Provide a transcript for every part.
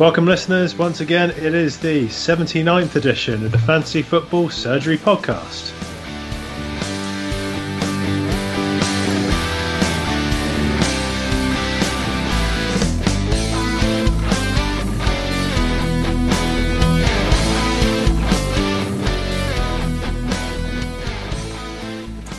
Welcome, listeners. Once again, it is the 79th edition of the Fantasy Football Surgery Podcast.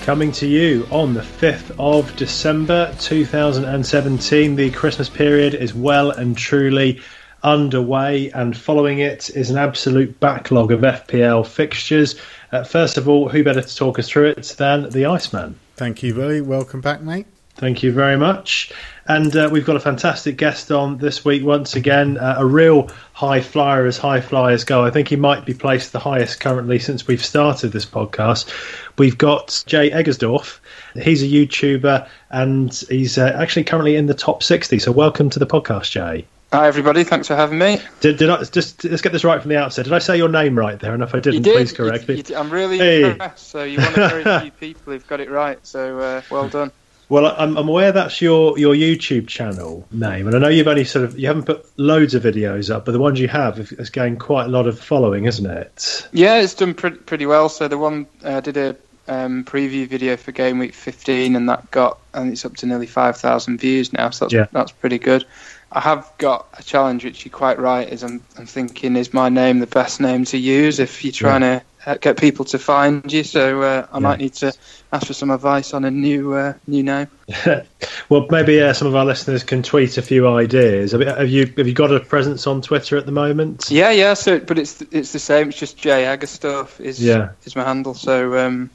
Coming to you on the 5th of December 2017. The Christmas period is well and truly underway, and following it is an absolute backlog of FPL fixtures. Uh, first of all, who better to talk us through it than the Iceman? Thank you, Billy. Welcome back, mate. Thank you very much. And uh, we've got a fantastic guest on this week once again, uh, a real high flyer as high flyers go. I think he might be placed the highest currently since we've started this podcast. We've got Jay Eggersdorf. He's a YouTuber and he's uh, actually currently in the top 60. So welcome to the podcast, Jay. Hi everybody, thanks for having me. Did, did I just let's get this right from the outset? Did I say your name right there? And if I didn't, did. please correct you, me. You, I'm really hey. impressed. So you're one of very few people who've got it right. So uh, well done. Well, I'm, I'm aware that's your, your YouTube channel name, and I know you've only sort of you haven't put loads of videos up, but the ones you have has gained quite a lot of following, isn't it? Yeah, it's done pretty pretty well. So the one I uh, did a um, preview video for game week 15, and that got and it's up to nearly 5,000 views now. So that's yeah. that's pretty good. I have got a challenge, which you're quite right. Is I'm, I'm thinking, is my name the best name to use if you're trying yeah. to uh, get people to find you? So uh, I yeah. might need to ask for some advice on a new uh, new name. well, maybe uh, some of our listeners can tweet a few ideas. Have you have you got a presence on Twitter at the moment? Yeah, yeah. So, but it's it's the same. It's just Jay Aggerstuff is yeah. is my handle. So. Um,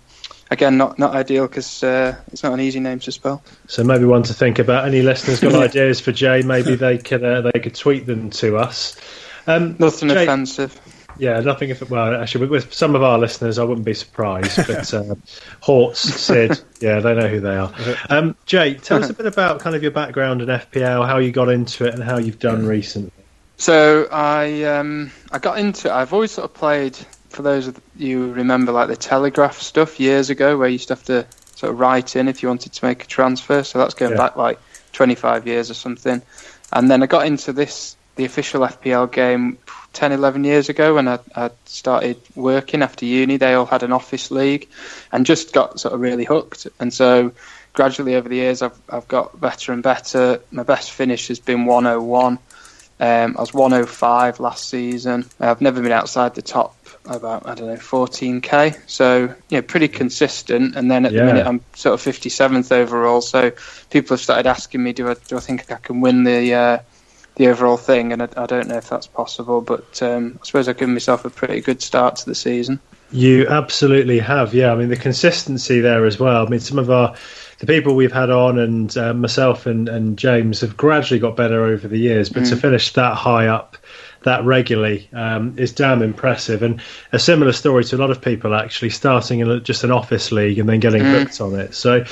again, not not ideal because uh, it's not an easy name to spell. So maybe one to think about. Any listeners got ideas for Jay? Maybe they could uh, they could tweet them to us. Um, Nothing Jay, offensive. Yeah, nothing. If, well, actually, with some of our listeners, I wouldn't be surprised. But uh, Hortz, Sid, yeah, they know who they are. Um, Jay, tell us a bit about kind of your background in FPL, how you got into it, and how you've done recently. So I um, I got into it. I've always sort of played for those of you remember like the Telegraph stuff years ago, where you used to have to sort of write in if you wanted to make a transfer. So that's going yeah. back like 25 years or something. And then I got into this, the official FPL game 10, 11 years ago when I, I started working after uni. They all had an office league and just got sort of really hooked. And so gradually over the years, I've, I've got better and better. My best finish has been 101. Um, I was 105 last season. I've never been outside the top about I don't know 14k. So yeah, pretty consistent. And then at yeah. the minute I'm sort of 57th overall. So people have started asking me, do I do I think I can win the uh, the overall thing? And I, I, don't know if that's possible, but um, I suppose I've given myself a pretty good start to the season. You absolutely have, yeah. I mean the consistency there as well. I mean some of our the people we've had on and uh, myself and, and James have gradually got better over the years, but mm. to finish that high up that regularly um, is damn impressive. And a similar story to a lot of people actually starting in just an office league and then getting mm. hooked on it. So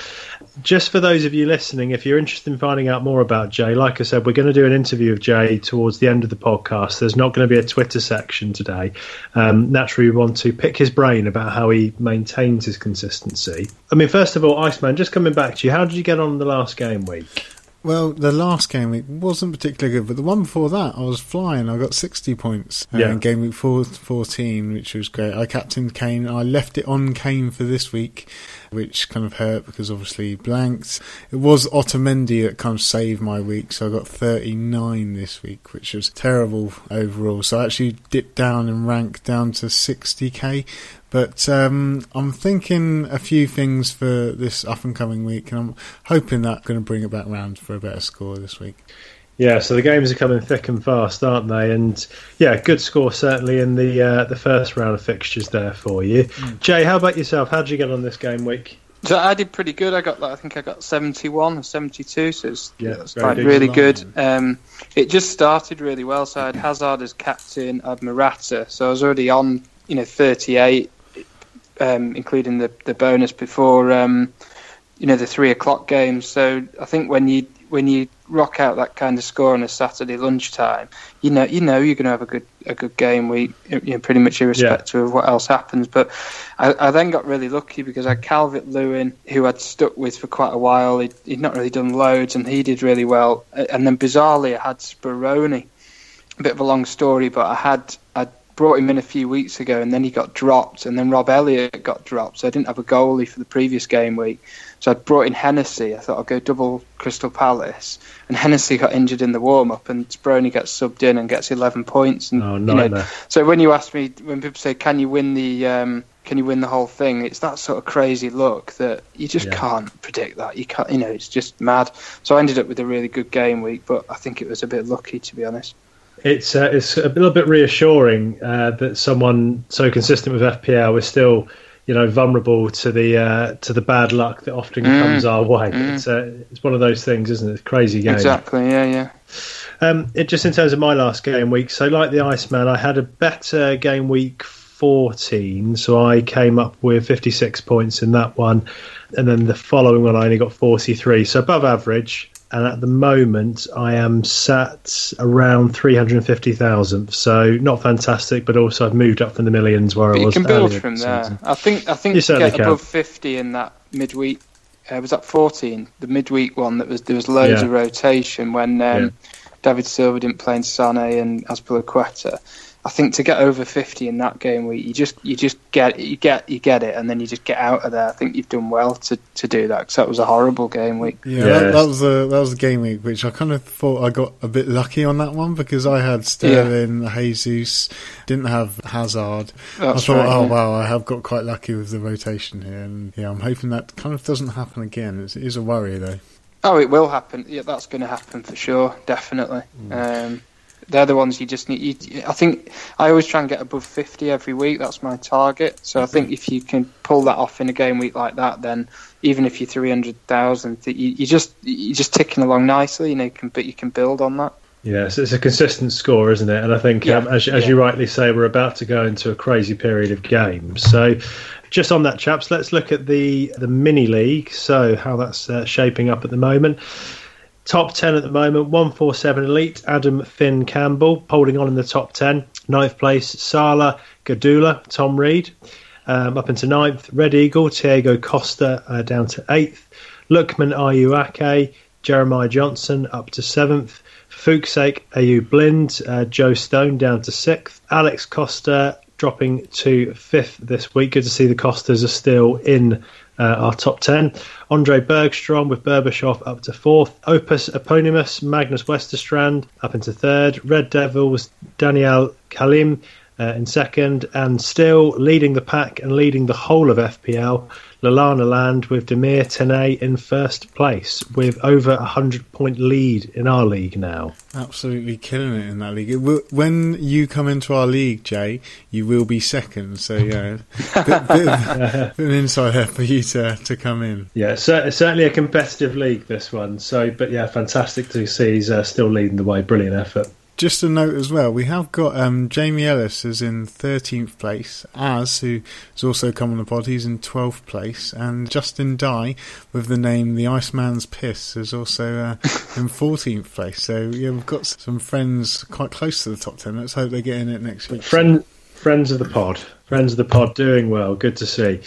just for those of you listening, if you're interested in finding out more about Jay, like I said, we're going to do an interview of Jay towards the end of the podcast. There's not going to be a Twitter section today. Um, naturally, we want to pick his brain about how he maintains his consistency. I mean, first of all, Iceman, just coming back to you, how did you get on the last game week? Well, the last game week wasn't particularly good, but the one before that, I was flying. I got 60 points uh, yeah. in game week four, 14, which was great. I captained Kane. I left it on Kane for this week, which kind of hurt because obviously blanked. It was Otamendi that kind of saved my week, so I got 39 this week, which was terrible overall. So I actually dipped down and ranked down to 60k, but um, I'm thinking a few things for this up and coming week, and I'm hoping that I'm going to bring it back round for a better score this week. Yeah, so the games are coming thick and fast, aren't they? And yeah, good score certainly in the uh, the first round of fixtures there for you. Mm. Jay, how about yourself? How did you get on this game week? So I did pretty good. I got, I think I got 71 or 72, so it's, yeah, it's like really good. Um, it just started really well. So I had Hazard as captain, I had Morata, so I was already on, you know, 38 um, including the the bonus before um, you know the three o'clock game. So I think when you when you rock out that kind of score on a Saturday lunchtime, you know you know you're going to have a good a good game week, you know, pretty much irrespective yeah. of what else happens. But I, I, then got really lucky because I had Calvert Lewin, who I'd stuck with for quite a while. He'd, he'd, not really done loads, and he did really well. And then bizarrely, I had Speroni a bit of a long story, but I had I brought him in a few weeks ago, and then he got dropped, and then Rob Elliott got dropped, so I didn't have a goalie for the previous game week. So I brought in Hennessy. I thought I'd go double Crystal Palace, and Hennessy got injured in the warm up, and Speroni gets subbed in and gets 11 points. And, oh, you know, so when you ask me, when people say, "Can you win the?" Um, can you win the whole thing? It's that sort of crazy look that you just yeah. can't predict that. You can't, you know, it's just mad. So I ended up with a really good game week, but I think it was a bit lucky to be honest. It's uh, it's a little bit reassuring uh, that someone so consistent with FPL is still, you know, vulnerable to the uh, to the bad luck that often mm. comes our way. Mm. It's uh, it's one of those things, isn't it? It's crazy game. Exactly. Yeah. Yeah. Um, it just in terms of my last game week. So like the Iceman, I had a better game week 14, so I came up with 56 points in that one, and then the following one I only got 43, so above average. And at the moment, I am sat around 350,000. So not fantastic, but also I've moved up from the millions where but I was. You can build from there. Season. I think I think you, you get can. above 50 in that midweek. Uh, was that 14? The midweek one that was there was loads yeah. of rotation when um, yeah. David Silva didn't play in Sane and Azpilicueta. I think to get over fifty in that game week, you just you just get you get you get it, and then you just get out of there. I think you've done well to, to do that because that was a horrible game week. Yeah, That, that, was a that was a game week which I kind of thought I got a bit lucky on that one because I had Sterling, yeah. Jesus, didn't have Hazard. That's I thought, right, oh yeah. wow, I have got quite lucky with the rotation here, and yeah, I'm hoping that kind of doesn't happen again. It's, it is a worry though. Oh, it will happen. Yeah, that's going to happen for sure, definitely. Mm. Um, they're the ones you just need. You, I think I always try and get above 50 every week. That's my target. So I think if you can pull that off in a game week like that, then even if you're 300,000, you, you just you're just ticking along nicely. You know, you can, but you can build on that. Yes, it's a consistent score, isn't it? And I think, yeah, um, as, as yeah. you rightly say, we're about to go into a crazy period of games. So, just on that, chaps, let's look at the the mini league. So, how that's uh, shaping up at the moment. Top 10 at the moment 147 Elite, Adam Finn Campbell holding on in the top 10. Ninth place, Sala Gadula, Tom Reed. Um, up into ninth, Red Eagle, Diego Costa uh, down to eighth. Lukman Ayuake, Jeremiah Johnson up to seventh. Fuchsake Ayu Blind, uh, Joe Stone down to sixth. Alex Costa dropping to fifth this week. Good to see the Costas are still in uh, our top 10. Andre Bergstrom with Berbatov up to fourth. Opus Eponymus, Magnus Westerstrand up into third. Red Devils, Daniel Kalim uh, in second. And still leading the pack and leading the whole of FPL, Lalana Land with Demir Tenay in first place with over a 100 point lead in our league now. Absolutely killing it in that league. when you come into our league, Jay, you will be second. So, yeah, bit, bit, an insider for you to, to come in. Yeah, certainly a competitive league, this one. So, but yeah, fantastic to see he's uh, still leading the way. Brilliant effort. Just a note as well, we have got um, Jamie Ellis is in 13th place, as who has also come on the pod, he's in 12th place, and Justin Dye, with the name The Iceman's Piss, is also uh, in 14th place. So, yeah, we've got some friends quite close to the top 10. Let's hope they get in it next week. Friend, friends of the pod. Friends of the pod doing well. Good to see.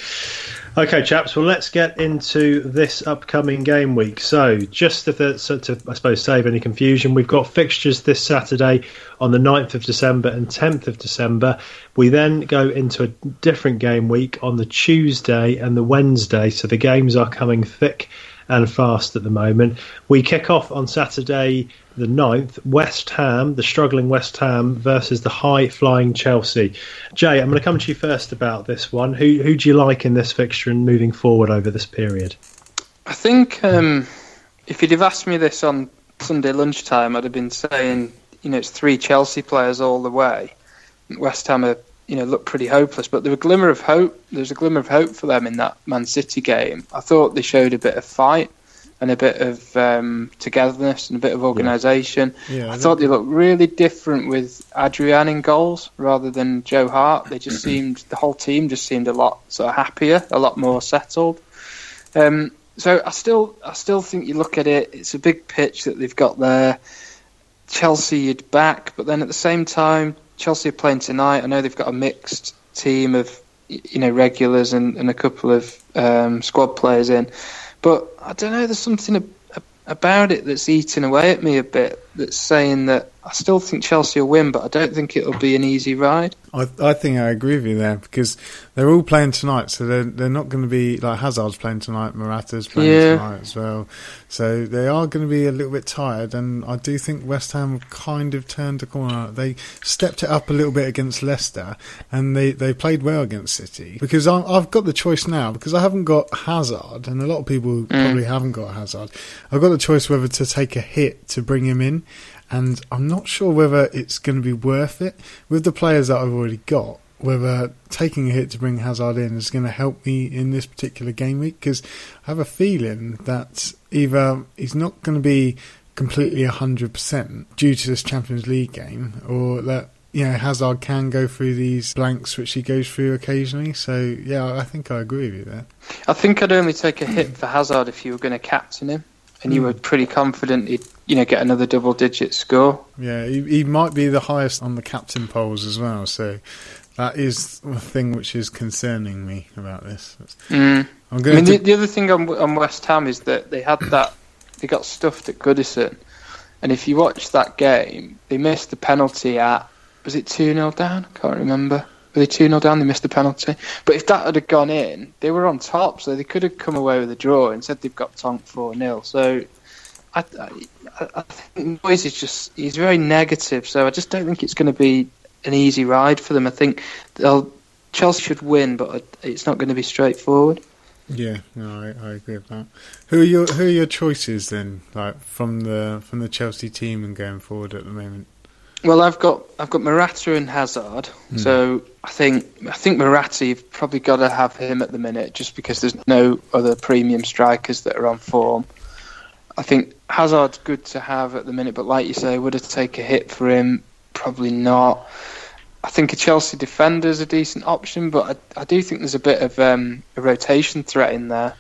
Okay, chaps. Well, let's get into this upcoming game week. So, just to, to, I suppose, save any confusion, we've got fixtures this Saturday on the 9th of December and 10th of December. We then go into a different game week on the Tuesday and the Wednesday. So, the games are coming thick and fast at the moment. We kick off on Saturday the 9th, West Ham, the struggling West Ham versus the high flying Chelsea. Jay, I'm going to come to you first about this one. Who who do you like in this fixture and moving forward over this period? I think um, if you'd have asked me this on Sunday lunchtime, I'd have been saying, you know, it's three Chelsea players all the way. West Ham are, you know, look pretty hopeless, but there was a glimmer of hope. There's a glimmer of hope for them in that Man City game. I thought they showed a bit of fight and a bit of um, togetherness and a bit of organisation. Yeah. Yeah, I, I thought they looked really different with Adrian in goals rather than Joe Hart. They just seemed the whole team just seemed a lot sort of happier, a lot more settled. Um, so I still I still think you look at it, it's a big pitch that they've got there. Chelsea you'd back, but then at the same time, Chelsea are playing tonight. I know they've got a mixed team of you know regulars and, and a couple of um, squad players in. But I don't know. There's something about it that's eating away at me a bit. That's saying that I still think Chelsea will win, but I don't think it'll be an easy ride. I, I think I agree with you there because they're all playing tonight, so they're they're not going to be like Hazard's playing tonight, Morata's playing yeah. tonight as well. So they are going to be a little bit tired, and I do think West Ham kind of turned a corner. They stepped it up a little bit against Leicester, and they, they played well against City. Because I, have got the choice now because I haven't got Hazard, and a lot of people mm. probably haven't got Hazard. I've got the choice whether to take a hit to bring him in and I'm not sure whether it's going to be worth it with the players that I've already got. Whether taking a hit to bring Hazard in is going to help me in this particular game week because I have a feeling that either he's not going to be completely 100% due to this Champions League game or that you know, Hazard can go through these blanks which he goes through occasionally. So, yeah, I think I agree with you there. I think I'd only take a hit for Hazard if you were going to captain him and you hmm. were pretty confident he'd you know get another double digit score. Yeah, he, he might be the highest on the captain polls as well. So that is the thing which is concerning me about this. Mm. i mean, to... the, the, other thing on, on West Ham is that they had that they got stuffed at Goodison, and if you watch that game, they missed the penalty at was it two 0 down? I can't remember. Were they 2 0 down? They missed the penalty. But if that had gone in, they were on top, so they could have come away with a draw. Instead, they've got Tonk 4 0. So I, I, think Moyes is just, he's very negative, so I just don't think it's going to be an easy ride for them. I think they'll, Chelsea should win, but it's not going to be straightforward. Yeah, no, I, I, agree with that. Who are your who are your choices then, like from the from the Chelsea team and going forward at the moment? Well, I've got I've got Morata and Hazard, mm. so I think I think Morata you've probably got to have him at the minute just because there's no other premium strikers that are on form. I think Hazard's good to have at the minute, but like you say, would it take a hit for him? Probably not. I think a Chelsea defender is a decent option, but I, I do think there's a bit of um, a rotation threat in there.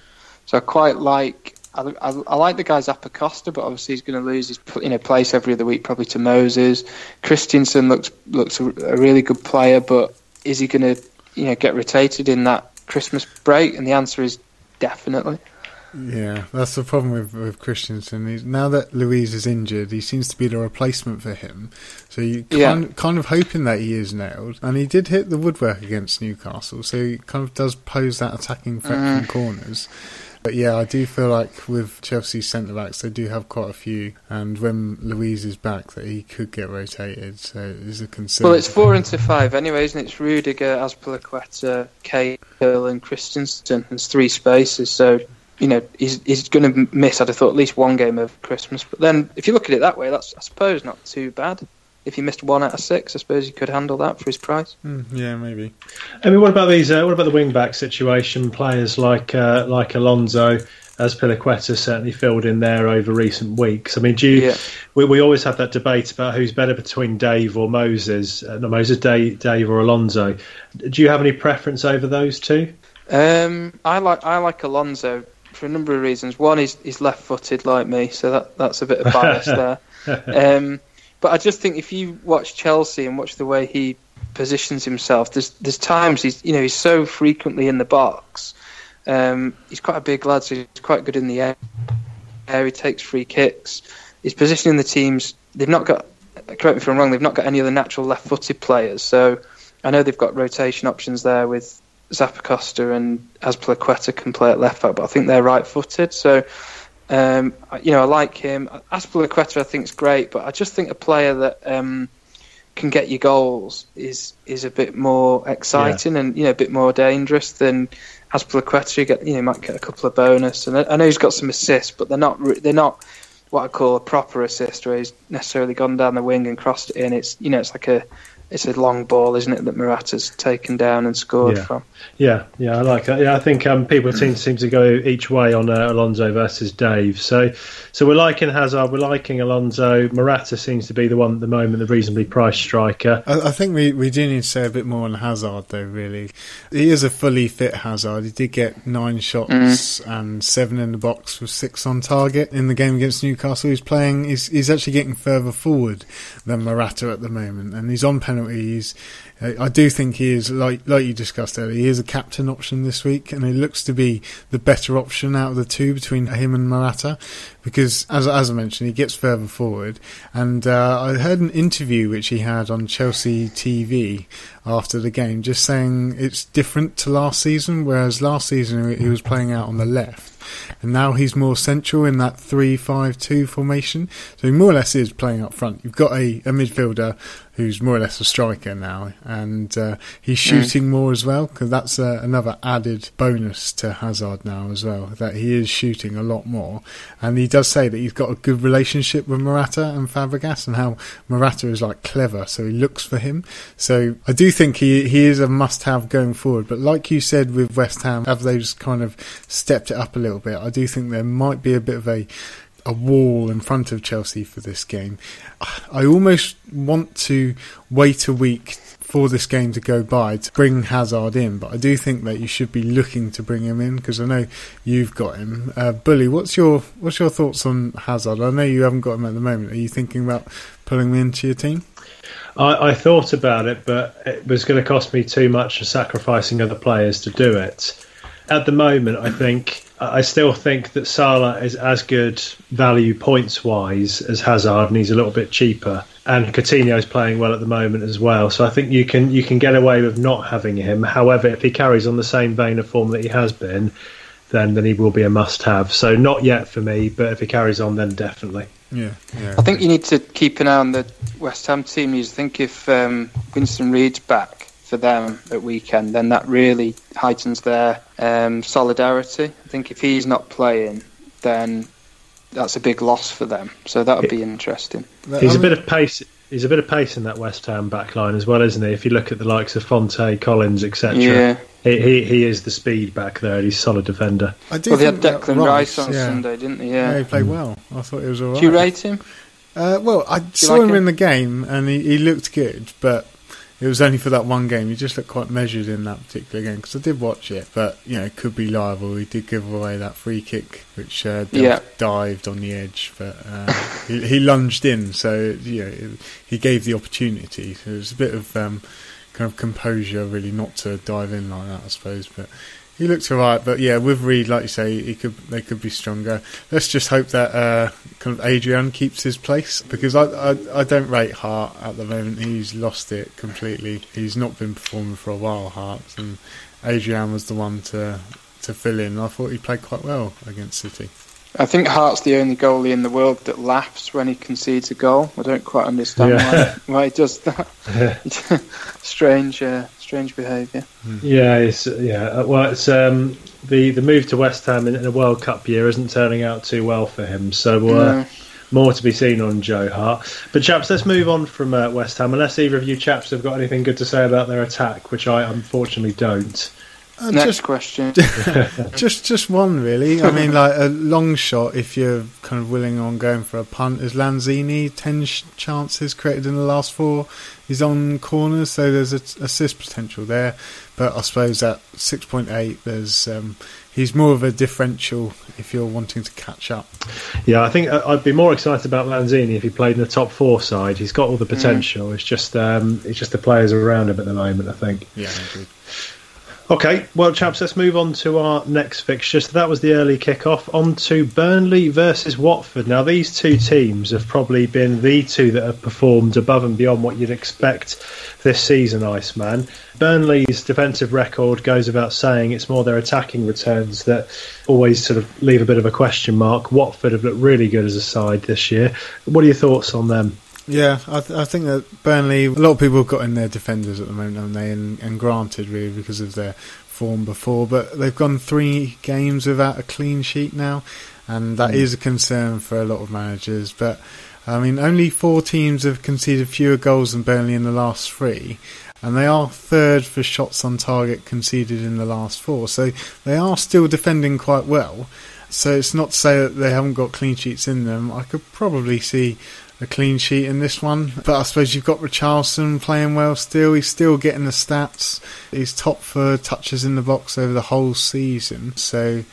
So I quite like I, I, I, like the guy Zappacosta, but obviously he's going to lose his you know place every other week probably to Moses. Christensen looks looks a, a really good player, but is he going to you know get rotated in that Christmas break? And the answer is definitely. Yeah, that's the problem with, with Christensen. He's, now that Luiz is injured, he seems to be the replacement for him. So you kind, yeah. kind of hoping that he is nailed. And he did hit the woodwork against Newcastle, so he kind of does pose that attacking threat mm. from corners. But yeah, I do feel like with Chelsea's centre backs, they do have quite a few, and when Luiz is back, that he could get rotated. So it is a concern. Well, it's four into five anyway, isn't it? It's Rudiger, Azpilicueta, Cahill, and Christensen. There's three spaces, so you know he's he's going to miss. I'd have thought at least one game of Christmas. But then, if you look at it that way, that's I suppose not too bad if he missed one out of six, I suppose he could handle that for his price. Mm, yeah, maybe. I mean, what about these? Uh, what about the wing back situation? Players like uh, like Alonso, as Azpilicueta certainly filled in there over recent weeks. I mean, do you, yeah. we, we always have that debate about who's better between Dave or Moses, uh, no, Moses, Dave, Dave or Alonso. Do you have any preference over those two? Um, I like I like Alonso for a number of reasons. One is he's left-footed like me, so that that's a bit of bias there. Um, but I just think if you watch Chelsea and watch the way he positions himself, there's there's times he's you know he's so frequently in the box. Um, he's quite a big lad, so he's quite good in the air. He takes free kicks. He's positioning the teams. They've not got. Correct me if I'm wrong. They've not got any other natural left-footed players. So I know they've got rotation options there with Zappacosta and Azpilicueta can play at left back, but I think they're right-footed. So um, you know, I like him. Azpilicueta, I think is great, but I just think a player that um, can get you goals is is a bit more exciting yeah. and you know a bit more dangerous than Azpilicueta. You get you know might get a couple of bonus, and I, I know he's got some assists, but they're not they're not what I call a proper assist where he's necessarily gone down the wing and crossed it in. It's you know it's like a it's a long ball, isn't it, that Morata's taken down and scored yeah. from? Yeah, yeah, I like that. Yeah, I think um, people seem seem to go each way on uh, Alonso versus Dave. So, so we're liking Hazard, we're liking Alonso. Morata seems to be the one at the moment, the reasonably priced striker. I, I, think we, we do need to say a bit more on Hazard, though. Really, he is a fully fit Hazard. He did get nine shots mm. and seven in the box with six on target in the game against Newcastle. He's playing. He's he's actually getting further forward than Morata at the moment, and he's on penalty penalties. I do think he is like like you discussed earlier. He is a captain option this week, and it looks to be the better option out of the two between him and Morata, because as as I mentioned, he gets further forward. And uh, I heard an interview which he had on Chelsea TV after the game, just saying it's different to last season. Whereas last season he was playing out on the left and now he's more central in that three-five-two formation. So he more or less is playing up front. You've got a, a midfielder who's more or less a striker now, and uh, he's mm. shooting mm. more as well because that's uh, another added bonus to Hazard now as well that he is shooting a lot more, and he does say that he's got a good relationship with Morata and Fabregas, and how Morata is like clever, so he looks for him. So I do think he he is a must-have going forward. But like you said with West Ham, have they just kind of stepped it up a little bit? I do think there might be a bit of a a wall in front of Chelsea for this game. I almost want to wait a week for this game to go by to bring Hazard in, but I do think that you should be looking to bring him in because I know you've got him. Uh, Bully, what's your what's your thoughts on Hazard? I know you haven't got him at the moment. Are you thinking about pulling him into your team? I, I thought about it, but it was going to cost me too much sacrificing other players to do it. At the moment, I think I still think that Salah is as good value points wise as Hazard, and he's a little bit cheaper. And Coutinho is playing well at the moment as well, so I think you can you can get away with not having him. However, if he carries on the same vein of form that he has been, then then he will be a must-have. So not yet for me, but if he carries on, then definitely. Yeah, yeah. I think you need to keep an eye on the West Ham team. You think if um, Winston Reid's back, for them at weekend, then that really heightens their um, solidarity. I think if he's not playing, then that's a big loss for them. So that would be interesting. He's a bit of pace. He's a bit of pace in that West Ham back line as well, isn't he? If you look at the likes of Fonte, Collins, etc. Yeah. He, he, he is the speed back there. He's a solid defender. I do well, they had Declan Rice, Rice on yeah. Sunday, didn't they? Yeah. yeah, he played well. I thought he was all right. Do you rate him? Uh, well, I saw like him, him, in the game and he, he looked good, but it was only for that one game. He just looked quite measured in that particular game because I did watch it, but you know, it could be liable. He did give away that free kick, which uh, yeah. dived on the edge, but uh, he, he, lunged in, so you know, he gave the opportunity. So it was a bit of um, kind of composure, really, not to dive in like that, I suppose. But he looks alright, but yeah, with Reid, like you say, he could they could be stronger. Let's just hope that uh, kind of Adrian keeps his place because I, I, I don't rate Hart at the moment. He's lost it completely. He's not been performing for a while, Hart, and Adrian was the one to to fill in. I thought he played quite well against City. I think Hart's the only goalie in the world that laughs when he concedes a goal. I don't quite understand yeah. why, why he does that. Strange. Uh, strange behaviour. Yeah, it's yeah. Uh, well, it's um, the the move to West Ham in, in, a World Cup year isn't turning out too well for him. So uh, more to be seen on Joe Hart. But chaps, let's move on from uh, West Ham. Unless either of you chaps have got anything good to say about their attack, which I unfortunately don't. Uh, Next just, question. just just one really. I mean, like a long shot. If you're kind of willing on going for a punt, is Lanzini ten sh- chances created in the last four. He's on corners, so there's a t- assist potential there. But I suppose at six point eight, there's um, he's more of a differential if you're wanting to catch up. Yeah, I think uh, I'd be more excited about Lanzini if he played in the top four side. He's got all the mm. potential. Mm. It's just um, it's just the players around him at the moment. I think. Yeah, I agree. Okay, well, chaps, let's move on to our next fixture. So that was the early kick-off. On to Burnley versus Watford. Now, these two teams have probably been the two that have performed above and beyond what you'd expect this season, Iceman. Burnley's defensive record goes without saying. It's more their attacking returns that always sort of leave a bit of a question mark. Watford have looked really good as a side this year. What are your thoughts on them? Yeah, I, th- I, think that Burnley, a lot of people have got in their defenders at the moment, haven't they? And, and, granted, really, because of their form before, but they've gone three games without a clean sheet now, and that mm. is a concern for a lot of managers. But I mean, only four teams have conceded fewer goals than Burnley in the last three, and they are third for shots on target conceded in the last four, so they are still defending quite well. So it's not to say that they haven't got clean sheets in them. I could probably see a clean sheet in this one. But I suppose you've got Richarlison playing well still. He's still getting the stats. He's top for touches in the box over the whole season. So,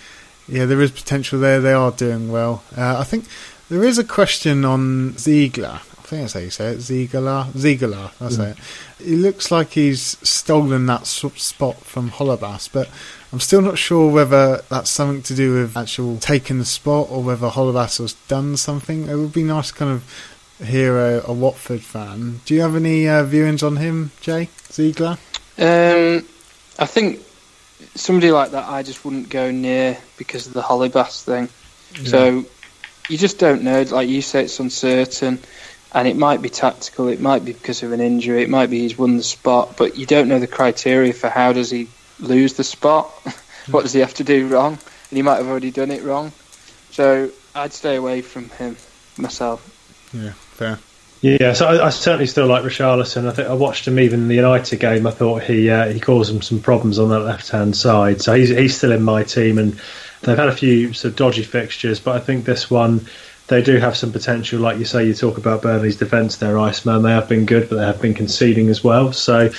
yeah, there is potential there. They are doing well. Uh, I think there is a question on Ziegler. I think that's how you say it. Ziegler. Ziegler, that's mm. it. He looks like he's stolen that spot from Holebas, but I'm still not sure whether that's something to do with actual taking the spot or whether Holebas has done something. It would be nice to kind of hear a, Watford fan. Do you have any uh, viewings on him, Jay Ziegler? Um, I think somebody like that I just wouldn't go near because of the Holebas thing. Yeah. So you just don't know. Like you say, it's uncertain, and it might be tactical. It might be because of an injury. It might be he's won the spot, but you don't know the criteria for how does he lose the spot. what does he have to do wrong? And he might have already done it wrong. So I'd stay away from him myself. Yeah, fair. Yeah, so I, I, certainly still like Richarlison. I think I watched him even in the United game. I thought he uh, he caused them some problems on that left hand side. So he's he's still in my team, and they've had a few sort of dodgy fixtures, but I think this one they do have some potential. Like you say, you talk about Burnley's defence, their Iceman. They have been good, but they have been conceding as well. So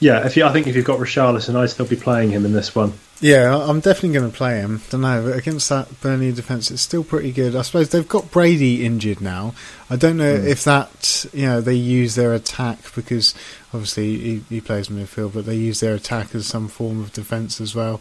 yeah, if you, I think if you've got Richarlison, I'd still be playing him in this one. Yeah, I'm definitely going to play him. I don't know but against that Burnley defence, it's still pretty good. I suppose they've got Brady injured now. I don't know mm. if that you know they use their attack because obviously he, he plays midfield, but they use their attack as some form of defence as well.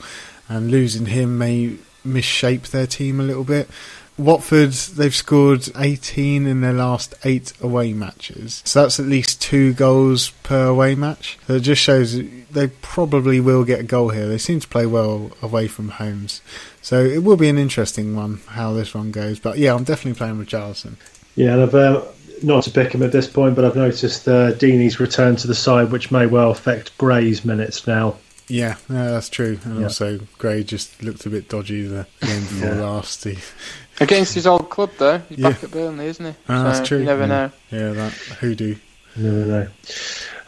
And losing him may misshape their team a little bit. Watford, they've scored 18 in their last eight away matches. So that's at least two goals per away match. So it just shows they probably will get a goal here. They seem to play well away from homes. So it will be an interesting one how this one goes. But yeah, I'm definitely playing with Richarlison. Yeah, and I've, uh, not to pick him at this point, but I've noticed uh, Deeney's return to the side, which may well affect Gray's minutes now. Yeah, no, that's true. And yeah. also, Gray just looked a bit dodgy the game before yeah. last. He, Against his old club, though. He's yeah. back at Burnley, isn't he? Oh, so that's true. You never yeah. know. Yeah, that hoodoo. Never know.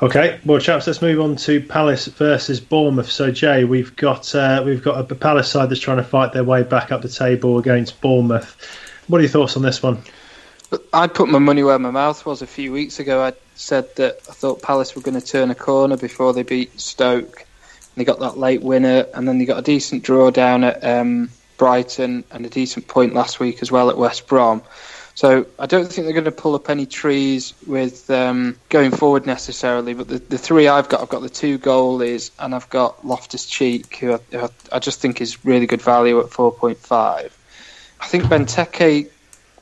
Okay, well, chaps, let's move on to Palace versus Bournemouth. So, Jay, we've got uh, we've got a Palace side that's trying to fight their way back up the table against Bournemouth. What are your thoughts on this one? I put my money where my mouth was a few weeks ago. I said that I thought Palace were going to turn a corner before they beat Stoke. They got that late winner, and then they got a decent draw down at um, Brighton and a decent point last week as well at West Brom. So I don't think they're going to pull up any trees with um, going forward necessarily. But the, the three I've got, I've got the two goalies and I've got Loftus Cheek, who I, I, just think is really good value at 4.5. I think Benteke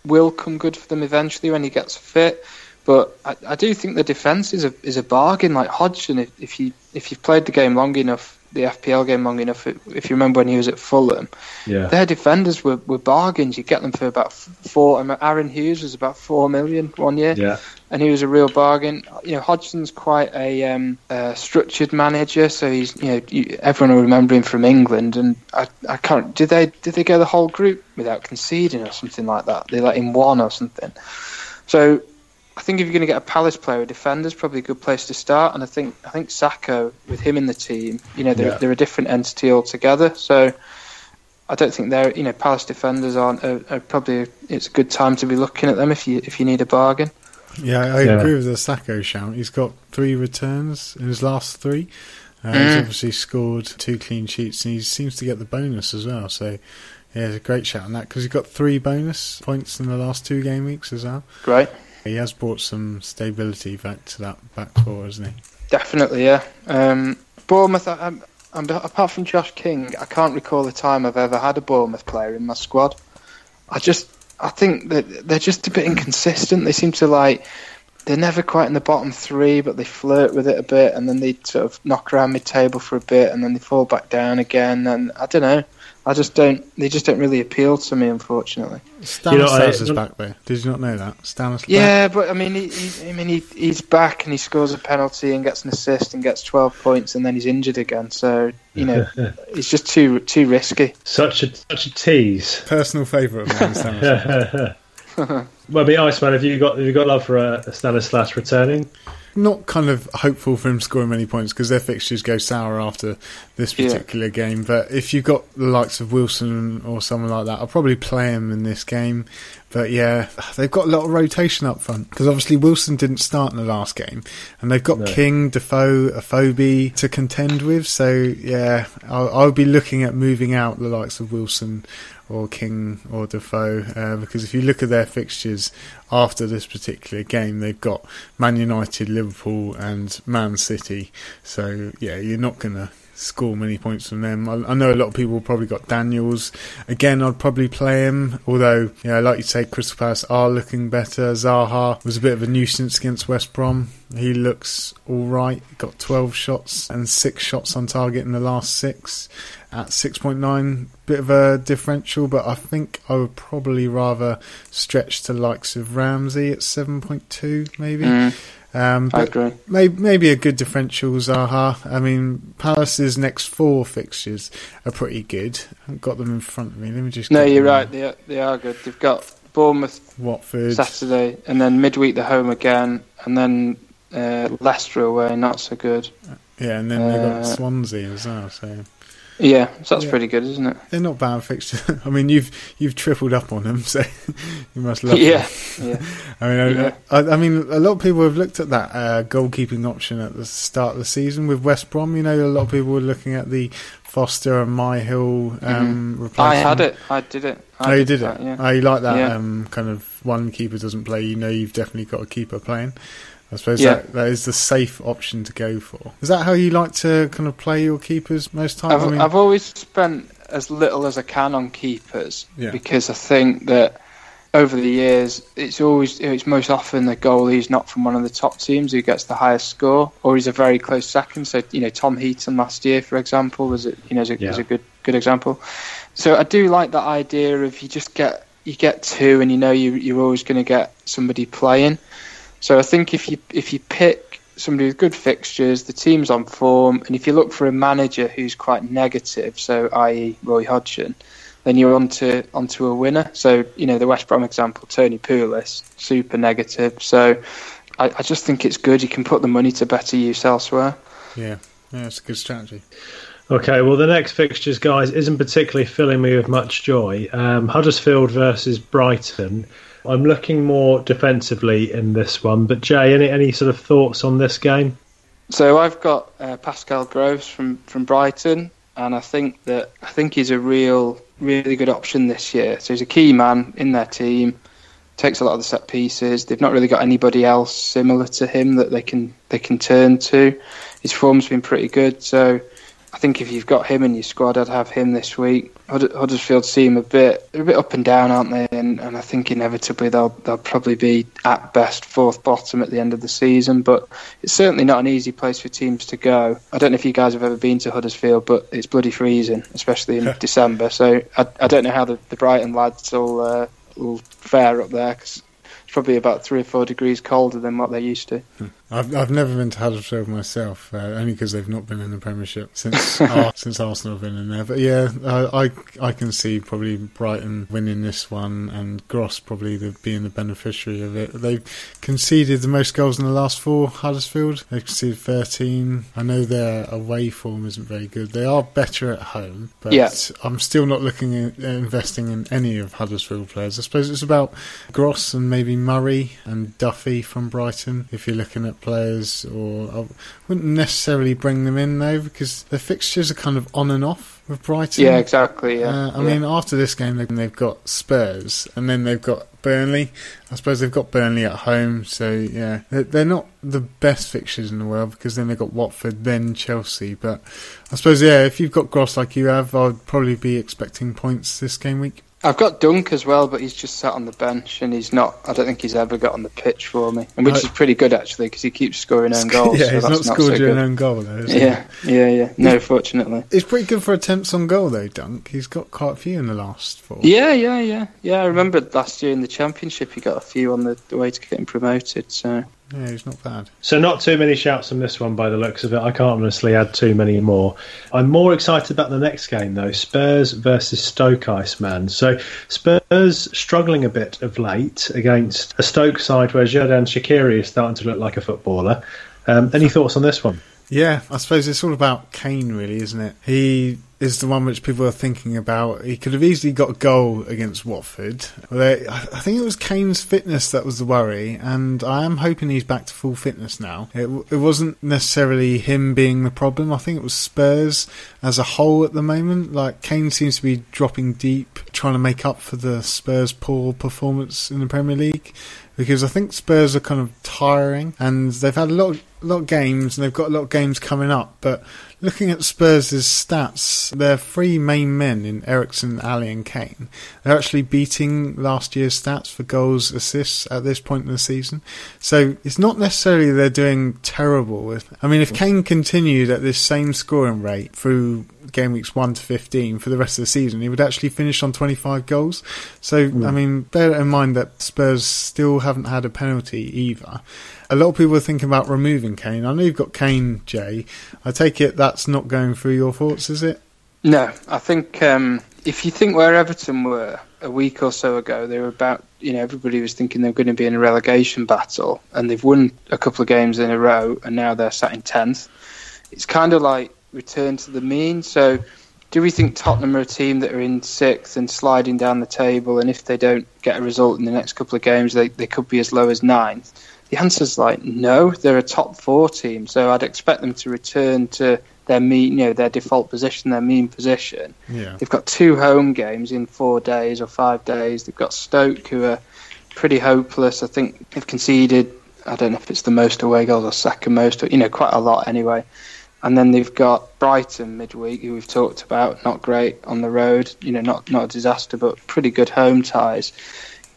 will come good for them eventually when he gets fit. But I, I do think the defence is a is a bargain. Like Hodgson, if, if you if you've played the game long enough, the FPL game long enough, if you remember when he was at Fulham, yeah. their defenders were, were bargains. You get them for about four. I mean, Aaron Hughes was about four million one year, yeah. and he was a real bargain. You know, Hodgson's quite a, um, a structured manager, so he's you know you, everyone will remember him from England. And I, I can't did they did they go the whole group without conceding or something like that? They let him one or something. So I think if you're going to get a Palace player, a defender's probably a good place to start. And I think I think Sakho, with him in the team, you know, they're, yeah. they're a different entity altogether. So I don't think they're, you know, Palace defenders aren't are, are probably. it's a good time to be looking at them if you if you need a bargain. Yeah, I yeah. agree with the Sakho shout. He's got three returns in his last three. Uh, mm. He's obviously scored two clean sheets, and he seems to get the bonus as well. So, yeah, it's a great shout on that because he's got three bonus points in the last two game weeks as well. Great. He has brought some stability back to that back four, hasn't he? Definitely, yeah. Um, Bournemouth, apart from Josh King, I can't recall the time I've ever had a Bournemouth player in my squad. I just, I think that they're just a bit inconsistent. They seem to like, they're never quite in the bottom three, but they flirt with it a bit, and then they sort of knock around mid-table for a bit, and then they fall back down again. And I don't know. I just don't. They just don't really appeal to me, unfortunately. Stanislas you know, is back there. Did you not know that Stanislas? Yeah, but I mean, he, he, I mean, he, he's back and he scores a penalty and gets an assist and gets twelve points and then he's injured again. So you know, it's just too too risky. Such a such a tease. Personal favourite of mine, Stanislas. well, be Iceman. Have you got have you got love for uh, a, a Stanislas returning? Not kind of hopeful for him scoring many points because their fixtures go sour after this particular yeah. game. But if you've got the likes of Wilson or someone like that, I'll probably play him in this game. But yeah, they've got a lot of rotation up front because obviously Wilson didn't start in the last game, and they've got no. King, Defoe, Afobe to contend with. So yeah, I'll, I'll, be looking at moving out the likes of Wilson or King or Defoe uh, because if you look at their fixtures after this particular game, they've got Man United, Liverpool, and Man City. So yeah, you're not gonna score many points from them. I, I, know a lot of people probably got Daniels. Again, I'd probably play him, although, yeah, like you say, Crystal Palace are looking better. Zaha was a bit of a nuisance against West Brom. He looks all right. Got 12 shots and six shots on target in the last six at 6.9. Bit of a differential, but I think I would probably rather stretch to likes of Ramsey at 7.2, maybe. Mm. Um, I agree. Maybe, maybe a good differential, Zaha. I mean, Palace's next four fixtures are pretty good. I've got them in front of me. Let me just. No, you're right. They are, they are good. They've got Bournemouth, Watford, Saturday, and then midweek the home again, and then uh, Leicester away. Not so good. Yeah, and then they've got uh, Swansea as well. So yeah, so that's yeah. pretty good, isn't it? They're not bad fixtures. I mean, you've you've tripled up on them, so you must love yeah, them. Yeah, I mean, yeah. I, I, mean, a lot of people have looked at that uh, goalkeeping option at the start of the season with West Brom. You know, a lot of people were looking at the Foster and Myhill um, mm-hmm. I had it. I did it. I oh, you did, did it. yeah. Oh, you like that yeah. um, kind of one keeper doesn't play. You know, you've definitely got a keeper playing. I suppose yeah. that, that is the safe option to go for. Is that how you like to kind of play your keepers most times? I've, I mean, I've always spent as little as I can on keepers yeah. because I think that over the years it's always it's most often the goalie's not from one of the top teams who gets the highest score or he's a very close second. So you know Tom Heaton last year, for example, was a, you know is a, yeah. a good good example. So I do like that idea of you just get you get two and you know you you're always going to get somebody playing. So I think if you if you pick somebody with good fixtures, the team's on form, and if you look for a manager who's quite negative, so i.e. Roy Hodgson, then you're onto onto a winner. So you know the West Brom example, Tony Pulis, super negative. So I, I just think it's good. You can put the money to better use elsewhere. Yeah, yeah, it's a good strategy. Okay, well, the next fixtures, guys, isn't particularly filling me with much joy. Um, Huddersfield versus Brighton. I'm looking more defensively in this one. But Jay, any any sort of thoughts on this game? So I've got uh, Pascal Gross from from Brighton, and I think that I think he's a real really good option this year. So he's a key man in their team. Takes a lot of the set pieces. They've not really got anybody else similar to him that they can they can turn to. His form's been pretty good, so think if you've got him in your squad, I'd have him this week. Huddersfield seem a bit a bit up and down, aren't they? And, and I think inevitably they'll they'll probably be at best fourth bottom at the end of the season. But it's certainly not an easy place for teams to go. I don't know if you guys have ever been to Huddersfield, but it's bloody freezing, especially in December. So I, I don't know how the, the Brighton lads will uh, will fare up there because probably about three or four degrees colder than what they're used to. Hmm. I've I've never been to Huddersfield myself, uh, only because they've not been in the Premiership since since Arsenal have been in there. But yeah, I, I, I can see probably Brighton winning this one, and Gross probably the, being the beneficiary of it. They've conceded the most goals in the last four. Huddersfield they've conceded thirteen. I know their away form isn't very good. They are better at home, but yeah. I'm still not looking at investing in any of Huddersfield players. I suppose it's about Gross and maybe Murray and Duffy from Brighton. If you're looking at players, or I wouldn't necessarily bring them in though because the fixtures are kind of on and off with Brighton. Yeah, exactly. Yeah, uh, I yeah. mean after this game they've got Spurs and then they've got Burnley. I suppose they've got Burnley at home, so yeah, they're not the best fixtures in the world because then they've got Watford, then Chelsea. But I suppose yeah, if you've got Gross like you have, I'd probably be expecting points this game week. I've got Dunk as well, but he's just sat on the bench and he's not. I don't think he's ever got on the pitch for me, and which is pretty good actually because he keeps scoring own goals. yeah, so he's not scored so an own goal though. Yeah, he? yeah, yeah. No, fortunately, he's pretty good for attempts on goal though. Dunk, he's got quite a few in the last four. Yeah, yeah, yeah, yeah. I remember last year in the championship, he got a few on the, the way to getting promoted. So Yeah, he's not bad. So not too many shouts on this one by the looks of it. I can't honestly add too many more. I'm more excited about the next game though. Spurs versus Stoke Iceman. So Spurs struggling a bit of late against a Stoke side where Xherdan Shaqiri is starting to look like a footballer. Um, any thoughts on this one? Yeah, I suppose it's all about Kane, really, isn't it? He is the one which people are thinking about. He could have easily got a goal against Watford. I think it was Kane's fitness that was the worry, and I am hoping he's back to full fitness now. It, it wasn't necessarily him being the problem. I think it was Spurs as a whole at the moment. Like Kane seems to be dropping deep, trying to make up for the Spurs' poor performance in the Premier League because I think Spurs are kind of tiring and they've had a lot of, lot of games and they've got a lot of games coming up. But looking at Spurs' stats, their three main men in Eriksen, Alli, and Kane, they're actually beating last year's stats for goals, assists at this point in the season. So it's not necessarily they're doing terrible. I mean, if Kane continued at this same scoring rate through game weeks 1 to 15 for the rest of the season, he would actually finish on 25 goals. So, mm. I mean, bear in mind that Spurs still haven't had a penalty either. A lot of people are thinking about removing Kane. I know you've got Kane, Jay. I take it that's not going through your thoughts, is it? No, I think um, if you think where Everton were a week or so ago, they were about, you know, everybody was thinking they were going to be in a relegation battle, and they've won a couple of games in a row, and now they're sat in 10th. It's kind of like return to the mean. So, do we think Tottenham are a team that are in sixth and sliding down the table, and if they don't get a result in the next couple of games, they, they could be as low as ninth? The answer is like no. They're a top four team, so I'd expect them to return to their mean, you know, their default position, their mean position. Yeah. They've got two home games in four days or five days. They've got Stoke, who are pretty hopeless. I think they've conceded. I don't know if it's the most away goals or second most, you know, quite a lot anyway. And then they've got Brighton midweek, who we've talked about, not great on the road, you know, not not a disaster, but pretty good home ties.